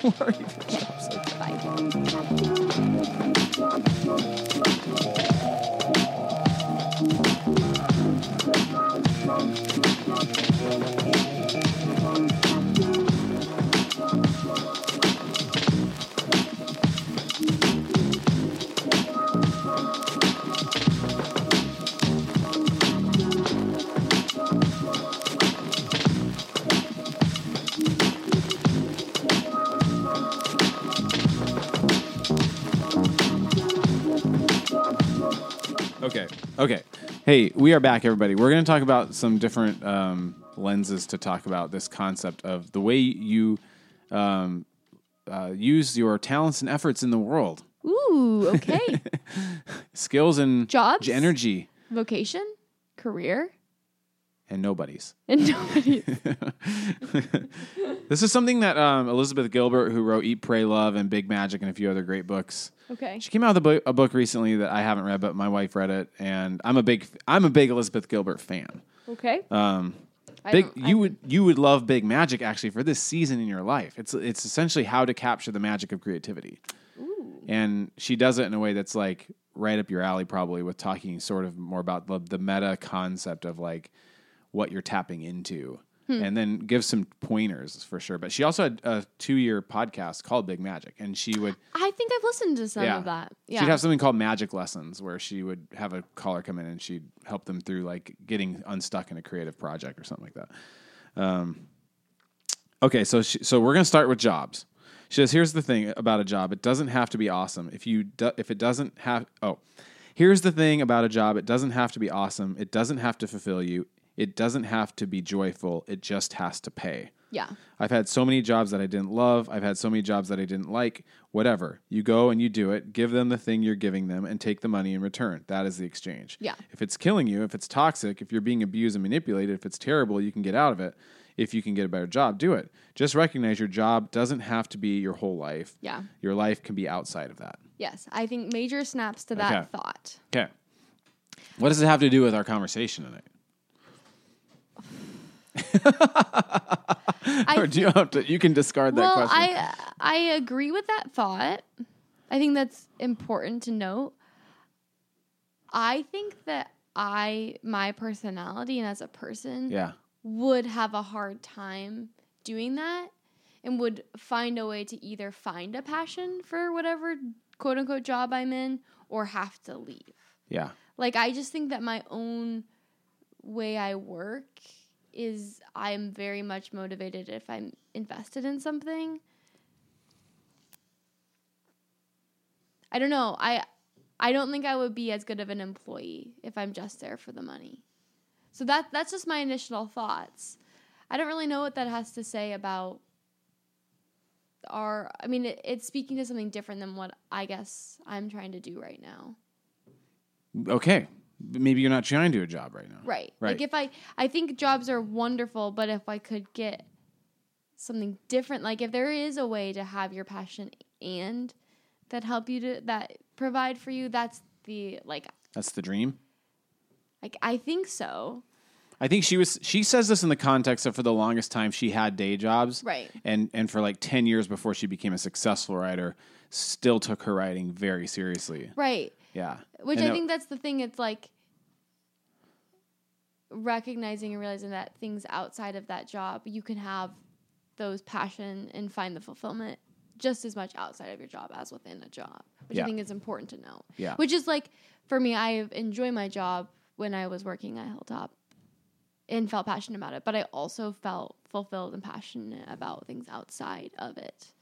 What are even jobs? Bye. Hey, we are back, everybody. We're going to talk about some different um, lenses to talk about this concept of the way you um, uh, use your talents and efforts in the world, Ooh, okay. skills and Jobs? energy, Vocation, career, and nobodies. and nobody. This is something that um, Elizabeth Gilbert, who wrote Eat, Pray, Love, and Big Magic, and a few other great books. Okay. She came out with a book, a book recently that I haven't read, but my wife read it, and I'm a big I'm a big Elizabeth Gilbert fan. Okay. Um, I big I- you would you would love Big Magic actually for this season in your life. It's it's essentially how to capture the magic of creativity, and she does it in a way that's like right up your alley, probably with talking sort of more about the, the meta concept of like what you're tapping into. Hmm. And then give some pointers for sure. But she also had a two year podcast called Big Magic, and she would I think I've listened to some Yeah. of that. Yeah. She'd have something called magic lessons where she would have a caller come in and she'd help them through like getting unstuck in a creative project or something like that. Um, okay, so she, so we're gonna start with jobs. She says, "Here's the thing about a job: it doesn't have to be awesome. If you do, if it doesn't have oh, here's the thing about a job: it doesn't have to be awesome. It doesn't have to fulfill you. It doesn't have to be joyful. It just has to pay." yeah. I've had so many jobs that I didn't love. I've had so many jobs that I didn't like. Whatever. You go and you do it. Give them the thing you're giving them and take the money in return. That is the exchange. Yeah. If it's killing you, if it's toxic, if you're being abused and manipulated, if it's terrible, you can get out of it. If you can get a better job, do it. Just recognize your job doesn't have to be your whole life. Yeah. Your life can be outside of that. Yes. I think major snaps to that Okay. thought. Okay. What does it have to do with our conversation tonight? Or do you have to? You can discard that well, question. I I agree with that thought. I think that's important to note. I think that I my personality and as a person yeah. would have a hard time doing that and would find a way to either find a passion for whatever quote unquote job I'm in or have to leave. Yeah. Like I just think that my own way I work is I'm very much motivated if I'm invested in something. I don't know. I I don't think I would be as good of an employee if I'm just there for the money. So that that's just my initial thoughts. I don't really know what that has to say about our I mean it, it's speaking to something different than what I guess I'm trying to do right now. Okay. Maybe you're not trying to do a job right now. Right. Right. Like if I I think jobs are wonderful, but if I could get something different, like if there is a way to have your passion and that help you to that provide for you, that's the like That's the dream. like I think so. I think she was. She says this in the context of for the longest time she had day jobs, Right. And and for like ten years before she became a successful writer, still took her writing very seriously. Right. Yeah, Which And I it- think that's the thing. It's like recognizing and realizing that things outside of that job, you can have those passion and find the fulfillment just as much outside of your job as within a job, which Yeah. I think is important to know. Yeah. Which is like for me, I enjoy my job when I was working at Hilltop and felt passionate about it, but I also felt fulfilled and passionate about things outside of it.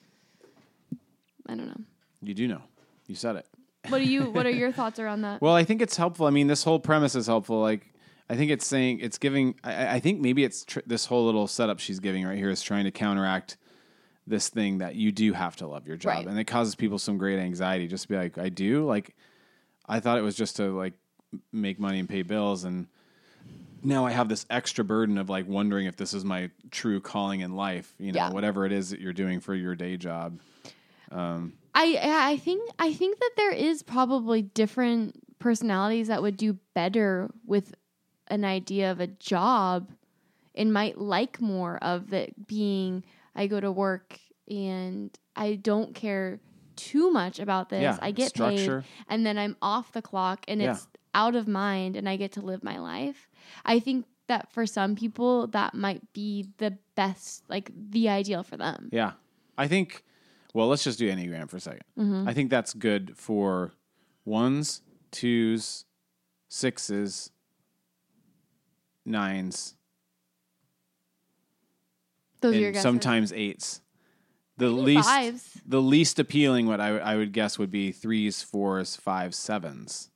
I don't know. You do know. You said it. What do you? What are your thoughts around that? Well, I think it's helpful. I mean, this whole premise is helpful. Like, I think it's saying it's giving. I, I think maybe it's tr- this whole little setup she's giving right here is trying to counteract this thing that you do have to love your job, Right. and it causes people some great anxiety. Just to be like, I do. Like, I thought it was just to like make money and pay bills, and now I have this extra burden of like wondering if this is my true calling in life. You know, Yeah. whatever it is that you're doing for your day job. Um, I I think I think that there is probably different personalities that would do better with an idea of a job and might like more of it being I go to work and I don't care too much about this. Yeah, I get structure. paid and then I'm off the clock and Yeah. it's out of mind and I get to live my life. I think that for some people that might be the best like the ideal for them. Yeah. I think, well, let's just do Enneagram for a 2nd mm-hmm. I think that's good for ones, twos, sixes, nines, Those are your guesses. sometimes eights. The Maybe least, fives. the least appealing, what I, I would guess would be threes, fours, fives, sevens.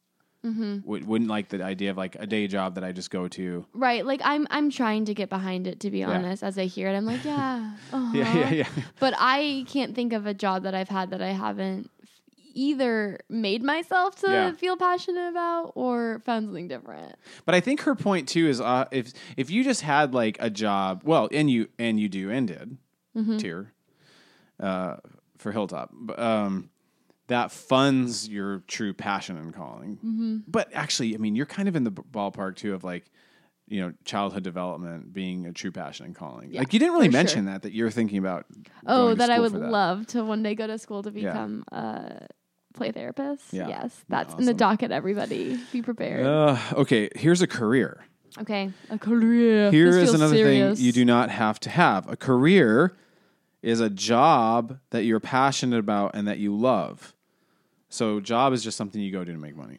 Mm-hmm. Would, wouldn't like the idea of like a day job that I just go to. Right, like I'm I'm trying to get behind it to be honest. As I hear it, I'm like, yeah, uh-huh. Yeah, yeah, yeah. But I can't think of a job that I've had that I haven't either made myself to Yeah. feel passionate about or found something different. But I think her point too is uh, if if you just had like a job, well, and you and you do and did tier uh, for Hilltop, but, um, that funds your true passion and calling. But actually, I mean, you're kind of in the ballpark too of like. You know, childhood development being a true passion and calling. Yeah, like you didn't really for sure. mention that that you're thinking about. Oh, that I would that. love to one day go to school to Yeah. become a play therapist. Yeah. Yes, that's in the Awesome. docket. Everybody, be prepared. Uh, okay, here's a career. okay, a career. Here This is another serious. thing you do not have to have. A career is a job that you're passionate about and that you love. So, job is just something you go do to make money.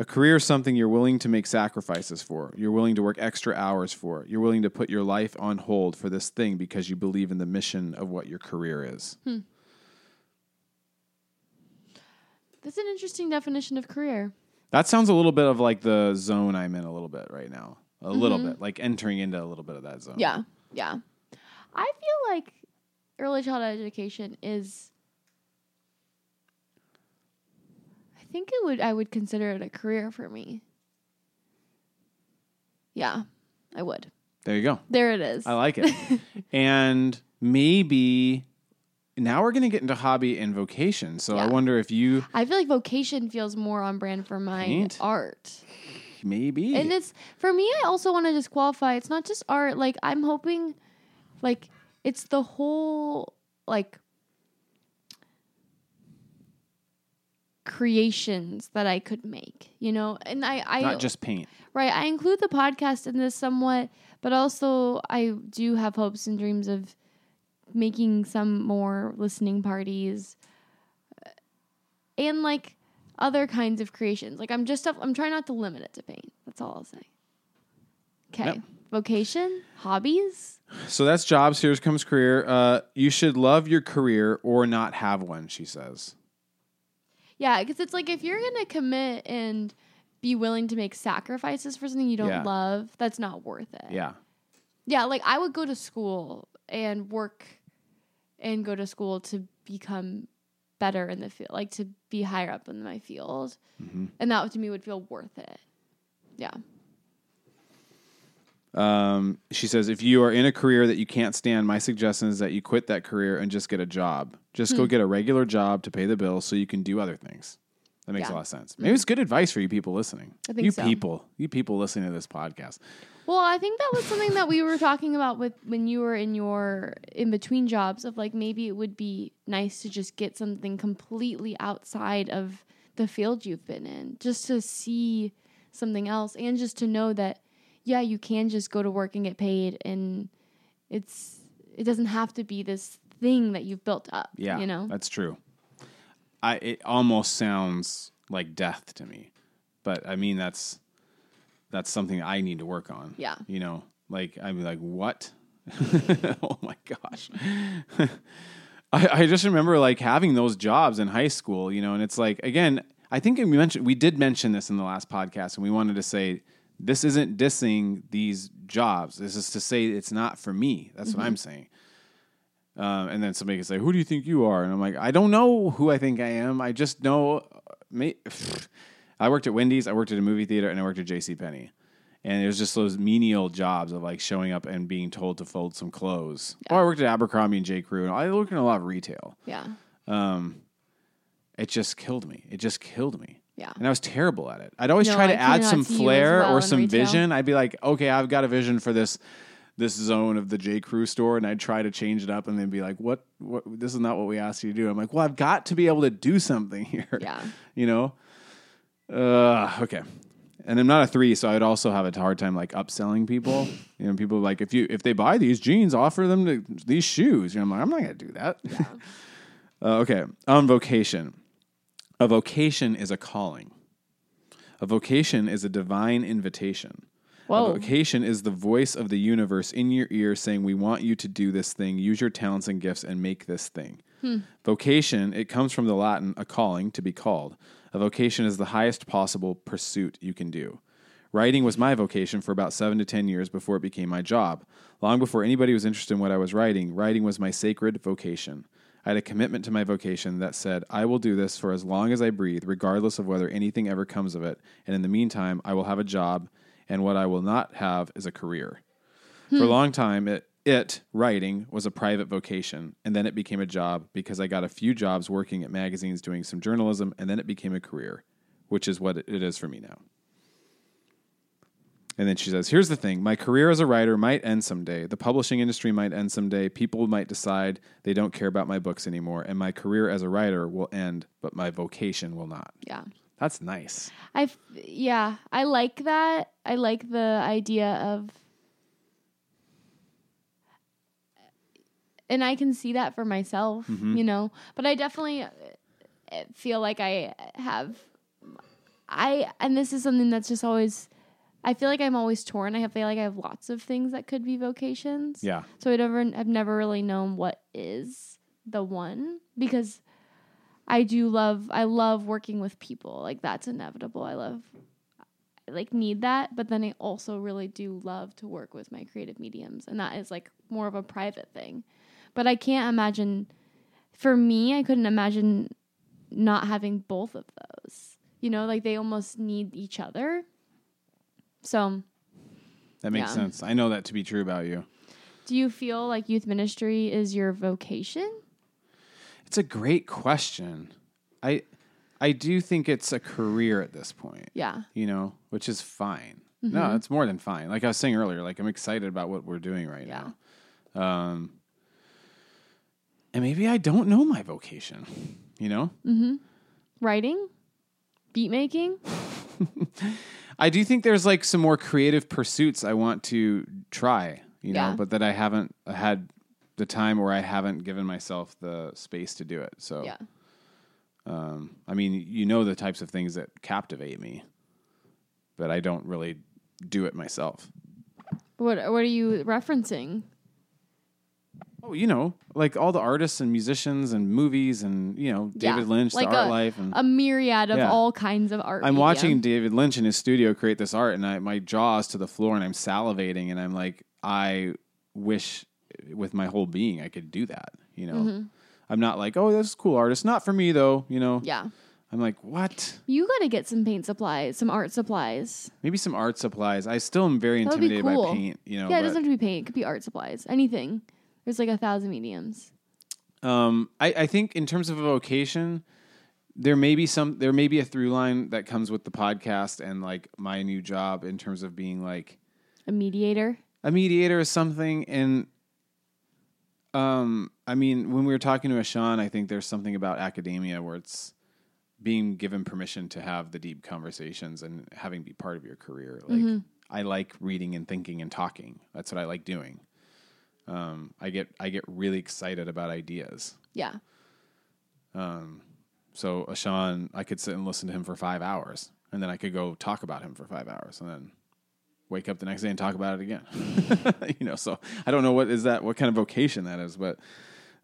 A career is something you're willing to make sacrifices for. You're willing to work extra hours for. You're willing to put your life on hold for this thing because you believe in the mission of what your career is. That's an interesting definition of career. That sounds a little bit of like the zone I'm in a little bit right now. A little Mm-hmm. bit, like entering into a little bit of that zone. Yeah, yeah. I feel like early childhood education is. I think it would. I would consider it a career for me. Yeah, I would. There you go. There it is. I like it. and maybe now we're going to get into hobby and vocation. So I wonder if you I feel like vocation feels more on brand for my Paint? art. maybe. And it's for me, I also want to disqualify. It's not just art. Like I'm hoping, like it's the whole like creations that I could make. You know, and I, I not just paint. right. I include the podcast in this somewhat, but also I do have hopes and dreams of making some more listening parties uh, and like other kinds of creations. Like I'm just I'm trying not to limit it to paint. That's all I'll say. Okay. Yep. Vocation, hobbies. So that's jobs. Here comes career. Uh, you should love your career or not have one, she says. Yeah, because it's like if you're gonna commit and be willing to make sacrifices for something you don't Yeah. love, that's not worth it. Yeah. Yeah, like I would go to school and work and go to school to become better in the field, like to be higher up in my field. Mm-hmm. And that to me would feel worth it. Yeah. Um, she says, if you are in a career that you can't stand, my suggestion is that you quit that career and just get a job. Just Hmm. go get a regular job to pay the bills so you can do other things. That makes Yeah. a lot of sense. Maybe it's good advice for you people listening. I think you so. people, you people listening to this podcast. Well, I think that was something that we were talking about with when you were in your in between jobs of like maybe it would be nice to just get something completely outside of the field you've been in, just to see something else and just to know that yeah, you can just go to work and get paid and it's it doesn't have to be this thing that you've built up, Yeah, you know. that's true. I it almost sounds like death to me, but I mean that's that's something I need to work on. Yeah. you know, like I'm like, what? oh my gosh. I, I just remember like having those jobs in high school, you know, and it's like again, I think we mentioned we did mention this in the last podcast, and we wanted to say this isn't dissing these jobs. This is to say it's not for me. That's what mm-hmm. I'm saying. Um, and then somebody can say, "Who do you think you are?" And I'm like, I don't know who I think I am. I just know. May, I worked at Wendy's, I worked at a movie theater, and I worked at J.C. Penney. And it was just those menial jobs of like showing up and being told to fold some clothes. Or I worked at Abercrombie and J. Crew, and I worked in a lot of retail. Yeah. Um, It just killed me. It just killed me. Yeah. And I was terrible at it. I'd always No, try to add some see you as flair well or some retail. vision. I'd be like, okay, I've got a vision for this this zone of the J. Crew store, and I'd try to change it up, and then be like, what? What? This is not what we asked you to do. I'm like, well, I've got to be able to do something here. Yeah. You know. Uh, okay. And I'm not a three, so I'd also have a hard time like upselling people. You know, people like if you if they buy these jeans, offer them to, these shoes. You know, I'm like, I'm not gonna do that. uh, okay, on vocation. A vocation is a calling. A vocation is a divine invitation. Whoa. A vocation is the voice of the universe in your ear saying, We want you to do this thing, use your talents and gifts, and make this thing. Hmm. Vocation, it comes from the Latin, a calling, to be called. A vocation is the highest possible pursuit you can do. Writing was my vocation for about seven to 10 years before it became my job. Long before anybody was interested in what I was writing, writing was my sacred vocation. I had a commitment to my vocation that said, I will do this for as long as I breathe, regardless of whether anything ever comes of it. And in the meantime, I will have a job, and what I will not have is a career. For a hmm. long time, it, it, writing, was a private vocation, and then it became a job because I got a few jobs working at magazines doing some journalism, and then it became a career, which is what it is for me now. And then she says, Here's the thing my career as a writer might end someday. The publishing industry might end someday. People might decide they don't care about my books anymore. And my career as a writer will end, but my vocation will not. Yeah. That's nice. I yeah, I like that. I like the idea of and I can see that for myself, you know. But I definitely uh, feel like I have I and this is something that's just always I feel like I'm always torn. I feel like I have lots of things that could be vocations. Yeah. So I never I've never really known what is the one because I do love I love working with people. Like that's inevitable. I love I like need that, but then I also really do love to work with my creative mediums and that is like more of a private thing. But I can't imagine for me, I couldn't imagine not having both of those. You know, like they almost need each other. So, That makes Yeah. sense. I know that to be true about you. do you feel like youth ministry is your vocation? It's a great question. I I do think it's a career at this point. Yeah. You know, which is fine. Mm-hmm. No, it's more than fine. Like I was saying earlier, like I'm excited about what we're doing right Yeah. now. Um and maybe I don't know my vocation. You know? Mm-hmm. Writing? Beat making? I do think there's like some more creative pursuits I want to try, you know, but that I haven't had the time where I haven't given myself the space to do it. So Yeah. Um, I mean, you know the types of things that captivate me, but I don't really do it myself. What what are you referencing? Oh, you know, like all the artists and musicians and movies and you know David Yeah, Lynch, like the art a, life, and a myriad of Yeah. all kinds of art. I'm media. watching David Lynch in his studio create this art, and I, my jaw is to the floor, and I'm salivating, and I'm like, I wish with my whole being I could do that. You know, Mm-hmm. I'm not like, oh, that's a cool artist, not for me though. You know, Yeah. I'm like, what? You got to get some paint supplies, some art supplies. Maybe some art supplies. I still am very intimidated cool. by paint. You know, yeah, it doesn't have to be paint. It could be art supplies. Anything. There's like a thousand mediums. Um, I, I think in terms of a vocation, there may be some there may be a through line that comes with the podcast and like my new job in terms of being like A mediator. a mediator or something. And um, I mean, when we were talking to Ashan, I think there's something about academia where it's being given permission to have the deep conversations and having be part of your career. Like I like reading and thinking and talking. That's what I like doing. Um, I get I get really excited about ideas. Yeah. Um, So Ashan, I could sit and listen to him for five hours, and then I could go talk about him for five hours, and then wake up the next day and talk about it again. you know, so I don't know what is that, what kind of vocation that is, but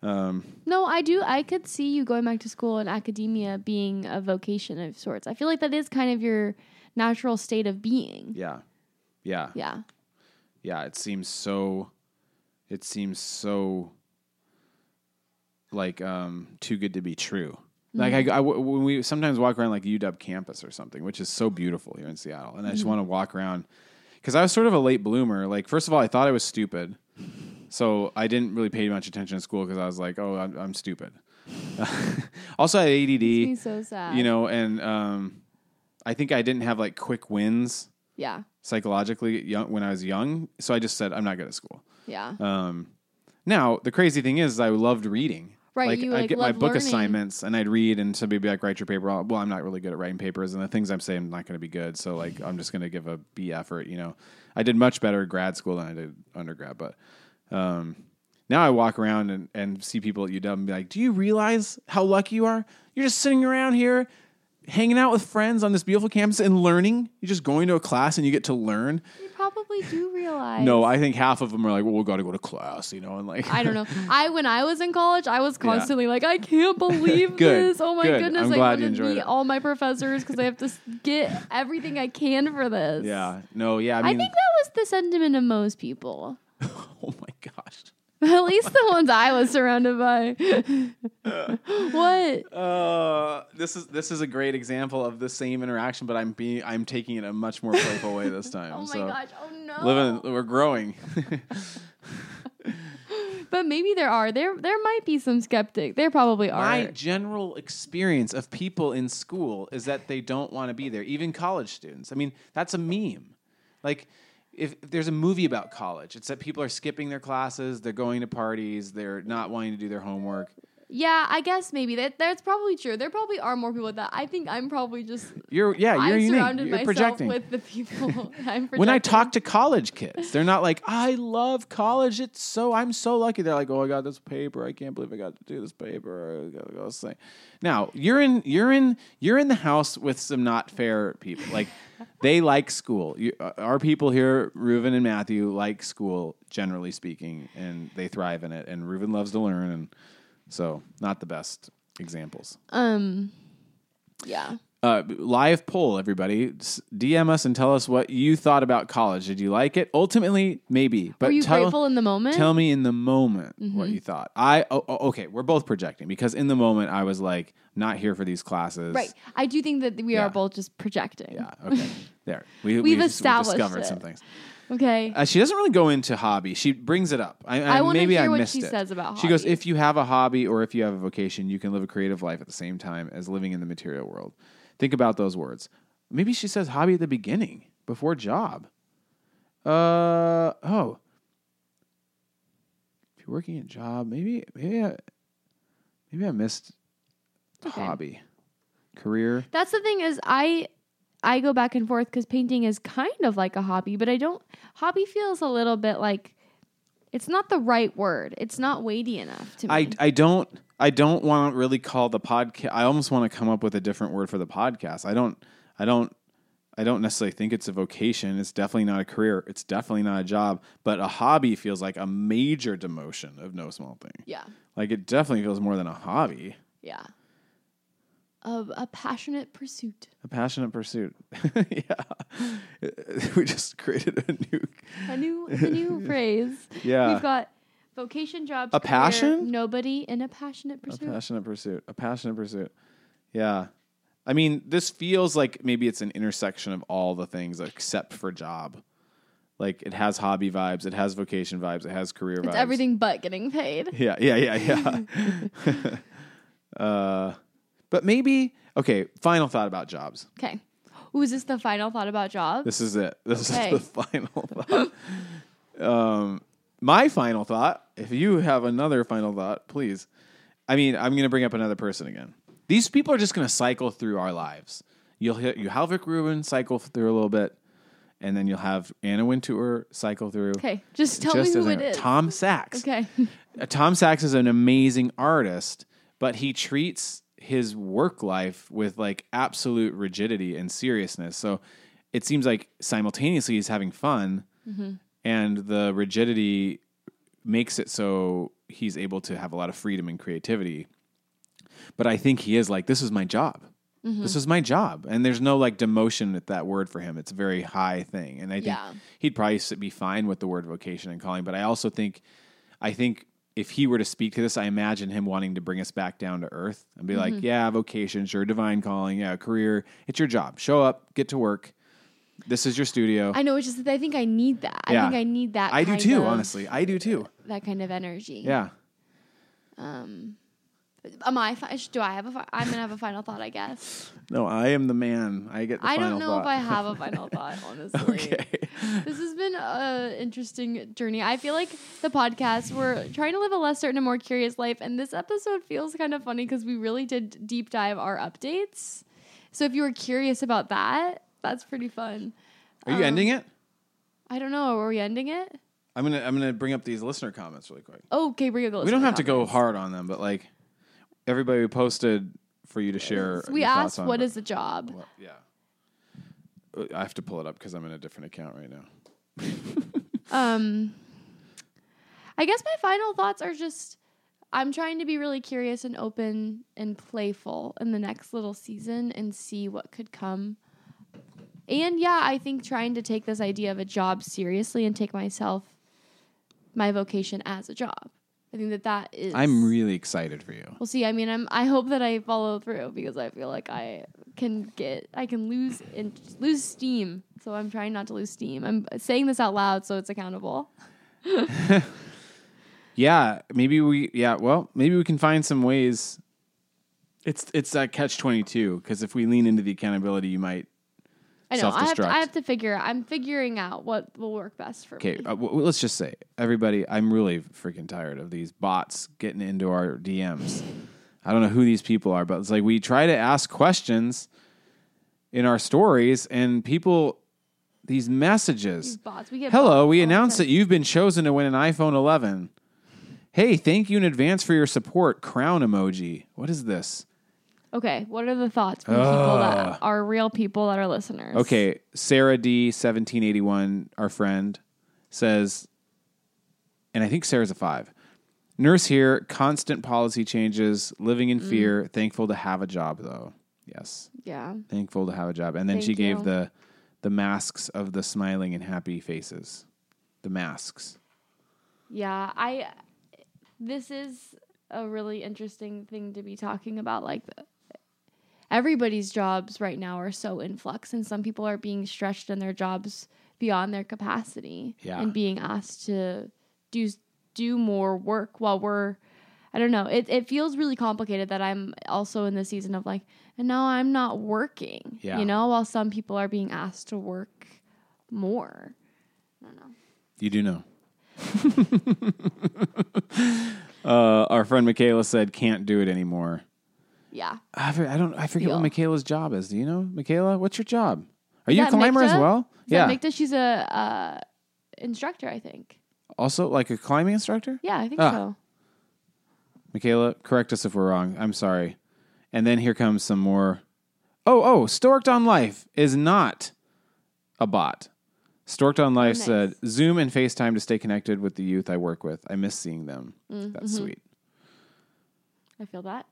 Um, No, I do. I could see you going back to school and academia being a vocation of sorts. I feel like that is kind of your natural state of being. yeah, yeah, Yeah. yeah. It seems so. It seems so. Like um, too good to be true. Like I, I- when we sometimes walk around like UW campus or something, which is so beautiful here in Seattle, and I just want to walk around because I was sort of a late bloomer. Like first of all, I thought I was stupid, so I didn't really pay much attention in school because I was like, oh, I'm, I'm stupid. also, I had ADD. So sad. you know, and um, I think I didn't have like quick wins Yeah. psychologically young, when I was young. So I just said, I'm not good at school. Yeah. Um, now, the crazy thing is, I loved reading. Right, Like, you, I'd like, get my book learning. assignments and I'd read, and somebody would be like, write your paper. Well, I'm not really good at writing papers, and the things I'm saying I'm not going to be good. So, like, I'm just going to give a B effort. You know, I did much better grad school than I did undergrad, but um, now I walk around and, and see people at UW and be like, Do you realize how lucky you are? You're just sitting around here hanging out with friends on this beautiful campus and learning. You're just going to a class and you get to learn. Probably do realize. No, I think half of them are like, Well, we got to go to class, you know, and like, I don't know. I when I was in college, I was constantly like, I can't believe this. Oh my good. goodness! I'm I glad want to meet it. all my professors because I have to get everything I can for this. Yeah. No, yeah. I I, think that was the sentiment of most people. At least the ones I was surrounded by. what? Uh, this is this is a great example of the same interaction, but I'm being I'm taking it a much more playful way this time. Oh my so gosh! Oh no! living, we're growing. But maybe there are. There there might be some skeptic. There probably are. My general experience of people in school is that they don't want to be there, even college students. I mean, that's a meme. Like, if, if there's a movie about college, it's that people are skipping their classes, they're going to parties, they're not wanting to do their homework. Yeah, I guess maybe that that's probably true. There probably are more people like that. I think I'm probably just You're yeah, you're I unique. surrounded You're myself projecting. with the people I'm projecting. when I talk to college kids, they're not like, "I love college. It's so I'm so lucky." They're like, "Oh, I got this paper. I can't believe I got to do this paper. I got this thing." Now you're in you're in you're in the house with some not fair people. Like they like school. You, uh, our people here, Reuven and Matthew, like school generally speaking, and they thrive in it. And Reuven loves to learn, and so not the best examples. um, yeah. Uh, live poll, everybody. DM us and tell us what you thought about college. Did you like it? Ultimately, maybe. But Were you tell, grateful in the moment? Tell me in the moment what you thought. I oh, oh, okay. We're both projecting because in the moment I was like, not here for these classes. Right. I do think that we Yeah. are both just projecting. Yeah. Okay. there. We, We've we, established discovered it. some things. Okay. Uh, she doesn't really go into hobby. She brings it up. I, I, I maybe hear I what missed she it. says about She goes, if you have a hobby or if you have a vocation, you can live a creative life at the same time as living in the material world. Think about those words. Maybe she says hobby at the beginning before job. Uh oh. If you're working a job, maybe maybe I, maybe I missed Okay. hobby, career. That's the thing is I I go back and forth because painting is kind of like a hobby, but I don't hobby feels a little bit like it's not the right word. It's not weighty enough to me. I, I don't I don't want to really call the podcast. I almost want to come up with a different word for the podcast. I don't I don't I don't necessarily think it's a vocation. It's definitely not a career. It's definitely not a job. But a hobby feels like a major demotion of no small thing. yeah. Like it definitely feels more than a hobby. Yeah. Of a passionate pursuit. A passionate pursuit. yeah. We just created a new A new a new phrase. Yeah. We've got vocation jobs. A career, passion? Nobody in a passionate pursuit. A passionate pursuit. A passionate pursuit. Yeah. I mean, this feels like maybe it's an intersection of all the things except for job. Like it has hobby vibes, it has vocation vibes, it has career it's vibes. everything but getting paid. Yeah, yeah, yeah, yeah. uh, but maybe okay. Final thought about jobs. Okay. Ooh, is this the final thought about jobs? This is it. This Okay. is the final thought. um, my final thought. If you have another final thought, please. I mean, I'm going to bring up another person again. These people are just going to cycle through our lives. You'll hit you have Rick Rubin cycle through a little bit, and then you'll have Anna Wintour cycle through. okay. Just tell just me who it is. Tom Sachs. Okay. Tom Sachs is an amazing artist, but he treats his work life with like absolute rigidity and seriousness. So it seems like simultaneously he's having fun, Mm-hmm. and the rigidity makes it so he's able to have a lot of freedom and creativity. But I think he is like, this is my job. Mm-hmm. This is my job, and there's no like demotion with that word for him. It's a very high thing, and I think Yeah. he'd probably be fine with the word vocation and calling. But I also think, I think if he were to speak to this, I imagine him wanting to bring us back down to earth and be Mm-hmm. like, "Yeah, vocation, sure, divine calling, yeah, career. It's your job. Show up, get to work. This is your studio." I know. It's just that I think I need that. I think I need that. I do too. of- honestly, I do too. That kind of energy. Yeah. Am I? Fi- do I have a? Fi- I'm gonna have a final thought. I guess. No, I am the man. I get. The I don't know thought. if I have a final thought. Honestly. okay. This has been an interesting journey. I feel like the podcast, we're trying to live a less certain and more curious life. And this episode feels kind of funny because we really did deep dive our updates. So if you were curious about that, that's pretty fun. Are you ending um, it? I don't know. Are we ending it? I'm gonna. I'm gonna bring up these listener comments really quick. Oh, okay, bring it. we don't have to go hard on them, but like everybody who posted for you to share. We your asked, thoughts on, what but- is a job? Well, yeah. Uh, I have to pull it up because I'm in a different account right now. Um, I guess my final thoughts are just I'm trying to be really curious and open and playful in the next little season and see what could come. And yeah, I think trying to take this idea of a job seriously and take myself, my vocation as a job. I think that that is. I'm really excited for you. We'll see. I mean, I'm. I hope that I follow through because I feel like I can get. I can lose in, lose steam. So I'm trying not to lose steam. I'm saying this out loud so it's accountable. Yeah, maybe we. Yeah, well, maybe we can find some ways. It's it's that catch twenty two because if we lean into the accountability, you might. I know. I have, to. I have to figure. I'm figuring out what will work best for Okay, me. uh, w- let's just say everybody. I'm really freaking tired of these bots getting into our DMs. I don't know who these people are, but it's like we try to ask questions in our stories, and people these messages. These bots. We get Hello, we announced that you've been chosen to win an iPhone 11. Hey, thank you in advance for your support. Crown emoji. What is this? Okay, what are the thoughts from people that are real people that are listeners? Okay, Sarah D seventeen eighty one, our friend, says, and I think Sarah's a five. Nurse here, constant policy changes, living Mm. in fear. Thankful to have a job though. Yes, Yeah. thankful to have a job. And then she Thank gave you. the the masks of the smiling and happy faces. The masks. Yeah, I this is a really interesting thing to be talking about like everybody's jobs right now are so in flux and some people are being stretched in their jobs beyond their capacity Yeah. and being asked to do do more work while we're I don't know. It it feels really complicated that I'm also in the season of like and now I'm not working. Yeah. You know, while some people are being asked to work more. I don't know. You do know. uh, our friend Michaela said, "Can't do it anymore." Yeah. I, for- I don't. I forget what. Michaela's job is. Do you know, Michaela? What's your job? Are you a that climber as Mikta? well? Is yeah. that Mikta? She's a uh, instructor, I think. also, like a climbing instructor. Yeah, I think Ah. so. Michaela, correct us if we're wrong. I'm sorry. And then here comes some more. Oh, oh, Storked on Life is not a bot. Storked on Life nice. said, Zoom and FaceTime to stay connected with the youth I work with. I miss seeing them. Mm, That's mm-hmm. sweet. I feel that.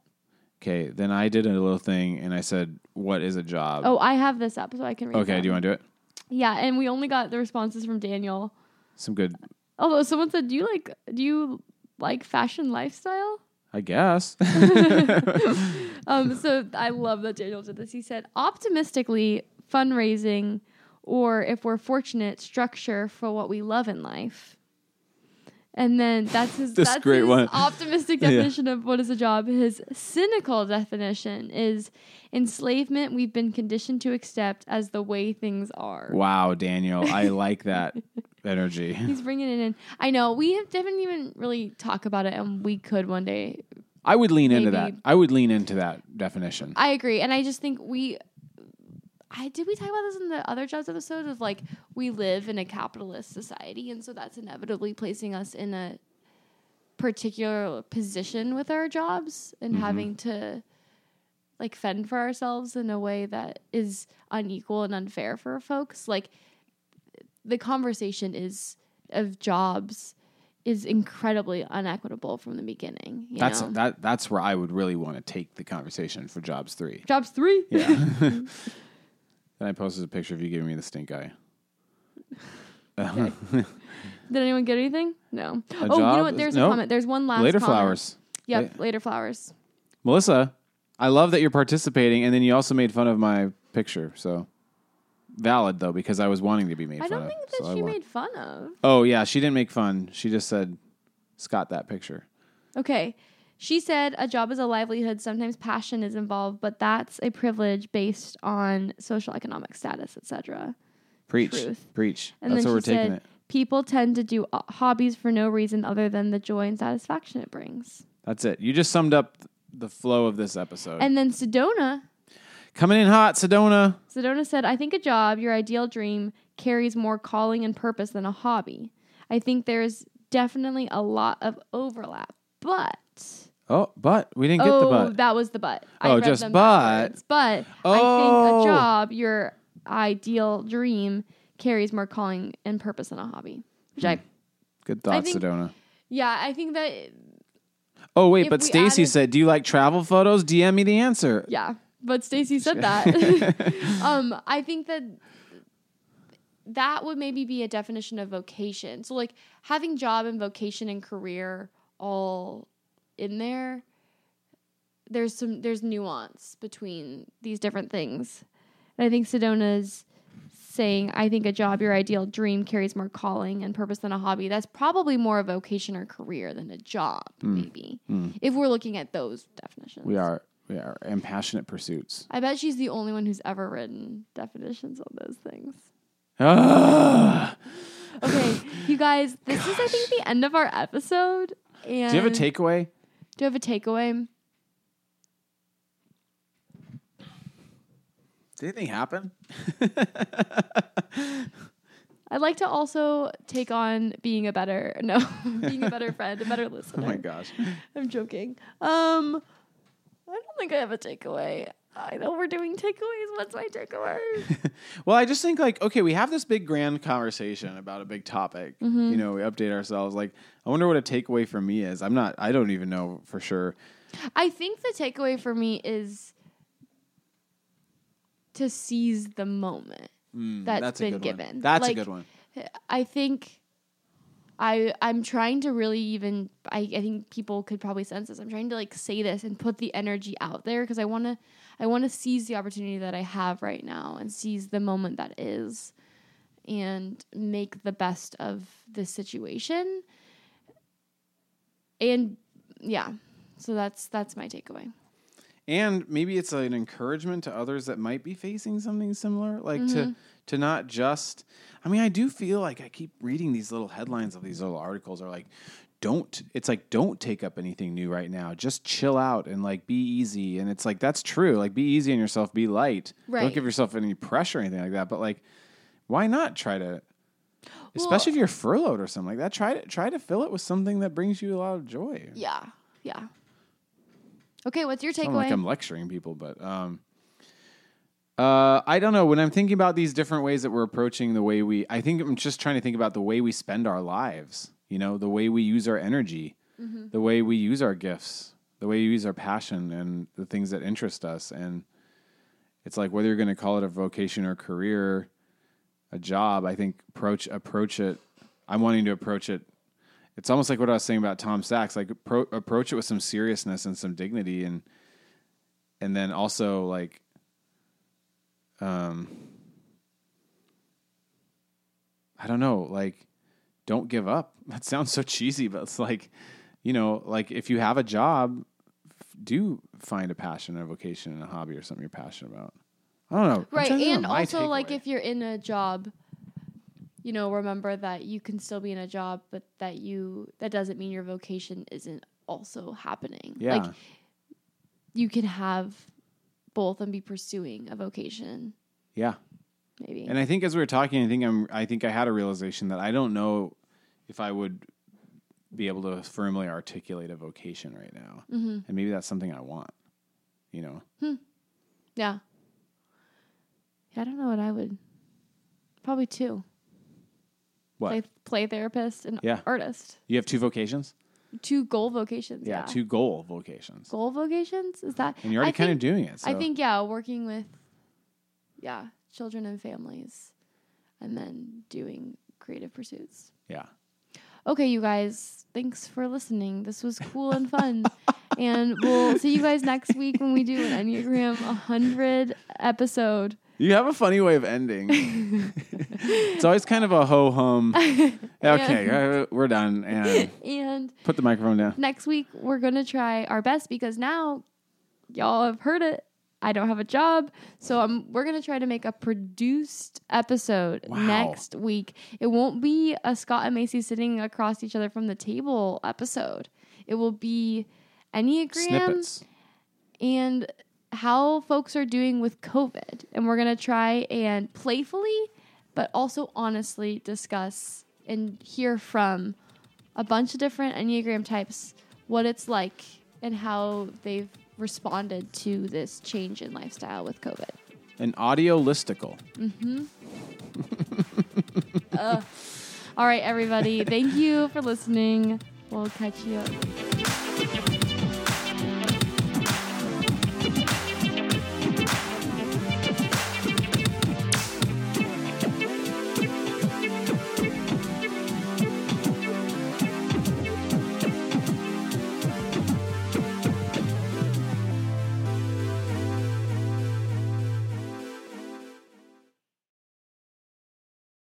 Okay, then I did a little thing and I said, What is a job? Oh, I have this up, so I can read. okay, them. do you want to do it? Yeah, and we only got the responses from Daniel. Some good, Although someone said, "Do you like? Do you like fashion lifestyle?" I guess. Um, so I love that Daniel did this. He said, optimistically, fundraising, or if we're fortunate, structure for what we love in life. And then that's his This that's great his one. optimistic Yeah. definition of what is a job. His cynical definition is enslavement we've been conditioned to accept as the way things are. wow, Daniel. I like that energy. He's bringing it in. I know we have, didn't even really talk about it, and we could one day I would lean into that. I would lean into that definition. I agree, and I just think we. I did we talk about this in the other jobs episode of like we live in a capitalist society, and so that's inevitably placing us in a particular position with our jobs and Mm-hmm. having to like fend for ourselves in a way that is unequal and unfair for folks. Like the conversation is of jobs is incredibly unequitable from the beginning. You That's know? that. That's where I would really want to take the conversation for jobs three. Jobs three. Yeah. then I posted a picture of you giving me the stink eye. Did anyone get anything? No. A oh, you know what? There's nope. a comment. There's one last Later comment. flowers. Yep, La- later flowers. Melissa, I love that you're participating, and then you also made fun of my picture. So valid though, because I was wanting to be made I fun don't of. think that so I she won. made fun of. Oh yeah, she didn't make fun. She just said, "Scott, that picture." Okay. She said a job is a livelihood. Sometimes passion is involved, but that's a privilege based on social economic status, etc. Preach, Truth. preach. And That's then what we're she taking said it. people tend to do hobbies for no reason other than the joy and satisfaction it brings. That's it. You just summed up the flow of this episode. And then Sedona, Coming in hot, Sedona. Sedona said, "I think a job, your ideal dream, carries more calling and purpose than a hobby. I think there's definitely a lot of overlap, but." Oh, but we didn't get oh, the but. that was the but. I Oh, read just them but. backwards. But I Oh. think a job, your ideal dream, carries more calling and purpose than a hobby. Which I, Good thought, think- Sedona. yeah, I think that, Oh wait, but Stacy added- said, "Do you like travel photos? DM me the answer." yeah. But Stacy said that. um, I think that that would maybe be a definition of vocation. So like having job and vocation and career all in there. There's some there's nuance between these different things. And I think Sedona's saying, I think a job, your ideal dream, carries more calling and purpose than a hobby. That's probably more a vocation or career than a job, maybe. If we're looking at those definitions. We are we are in passionate pursuits. I bet she's the only one who's ever written definitions on those things. Ah. Okay, you guys, this is I think the end of our episode. And Do you have a takeaway? Do you have a takeaway? Did anything happen? I'd like to also take on being a better no, being a better friend, a better listener. Oh my gosh. I'm joking. Um, I don't think I have a takeaway. I know we're doing takeaways. What's my takeaway? Well, I just think like, okay, we have this big grand conversation about a big topic. Mm-hmm. You know, we update ourselves. Like, I wonder what a takeaway for me is. I'm not. I don't even know for sure. I think the takeaway for me is to seize the moment that's Mm, That's a been given. One. That's Like, a good one. I think I I'm trying to really even I, I think people could probably sense this. I'm trying to like say this and put the energy out there because I want to I want to seize the opportunity that I have right now and seize the moment that is and make the best of the situation. And yeah. So that's that's my takeaway. and maybe it's an encouragement to others that might be facing something similar like Mm-hmm. to to not just i mean i do feel like i keep reading these little headlines of these little articles are like don't it's like don't take up anything new right now just chill out and like be easy and it's like that's true like be easy on yourself be light right. don't give yourself any pressure or anything like that but like why not try to especially if you're furloughed or something like that try to try to fill it with something that brings you a lot of joy Yeah. Yeah. Okay, what's your takeaway? like I'm lecturing people, but um, uh, I don't know. When I'm thinking about these different ways that we're approaching the way we, I think I'm just trying to think about the way we spend our lives. You know, the way we use our energy, Mm-hmm. the way we use our gifts, the way we use our passion, and the things that interest us. And it's like whether you're going to call it a vocation or career, a job. I think approach approach it. I'm wanting to approach it it's almost like what I was saying about Tom Sachs. Like appro- approach it with some seriousness and some dignity, and and then also like, um, I don't know, like don't give up. That sounds so cheesy, but it's like, you know, like if you have a job, do find a passion, a vocation, and a hobby or something you're passionate about. I don't know, Right. trying to think And also like if you're in a job, you know, remember that you can still be in a job, but that you that doesn't mean your vocation isn't also happening. yeah, Like you can have both and be pursuing a vocation, yeah. maybe. And I think as we were talking, I think I'm I think I had a realization that I don't know if I would be able to firmly articulate a vocation right now. Mm-hmm. And maybe that's something I want. You know. yeah. Yeah, I don't know what I would. Probably two. What? Play, play therapist and Yeah. artist. You have two vocations? Two goal vocations. Yeah, Yeah. two goal vocations. goal vocations. Is that? And you're already I kind of doing it. So. I think yeah, working with yeah children and families, and then doing creative pursuits. Yeah. Okay, you guys, thanks for listening. This was cool and fun. and we'll see you guys next week when we do an Enneagram 100 episode. You have a funny way of ending. it's always kind of a ho hum. Okay, uh, we're done. And And put the microphone down. next week, we're going to try our best because now y'all have heard it. I don't have a job. So um, we're going to try to make a produced episode Wow. next week. It won't be a Scott and Macy sitting across each other from the table episode. It will be Enneagram Snippets. and how folks are doing with COVID. And we're going to try and playfully, but also honestly discuss and hear from a bunch of different Enneagram types what it's like and how they've responded to this change in lifestyle with COVID. An audio listicle. Mm-hmm. All right, everybody. Thank you for listening. We'll catch you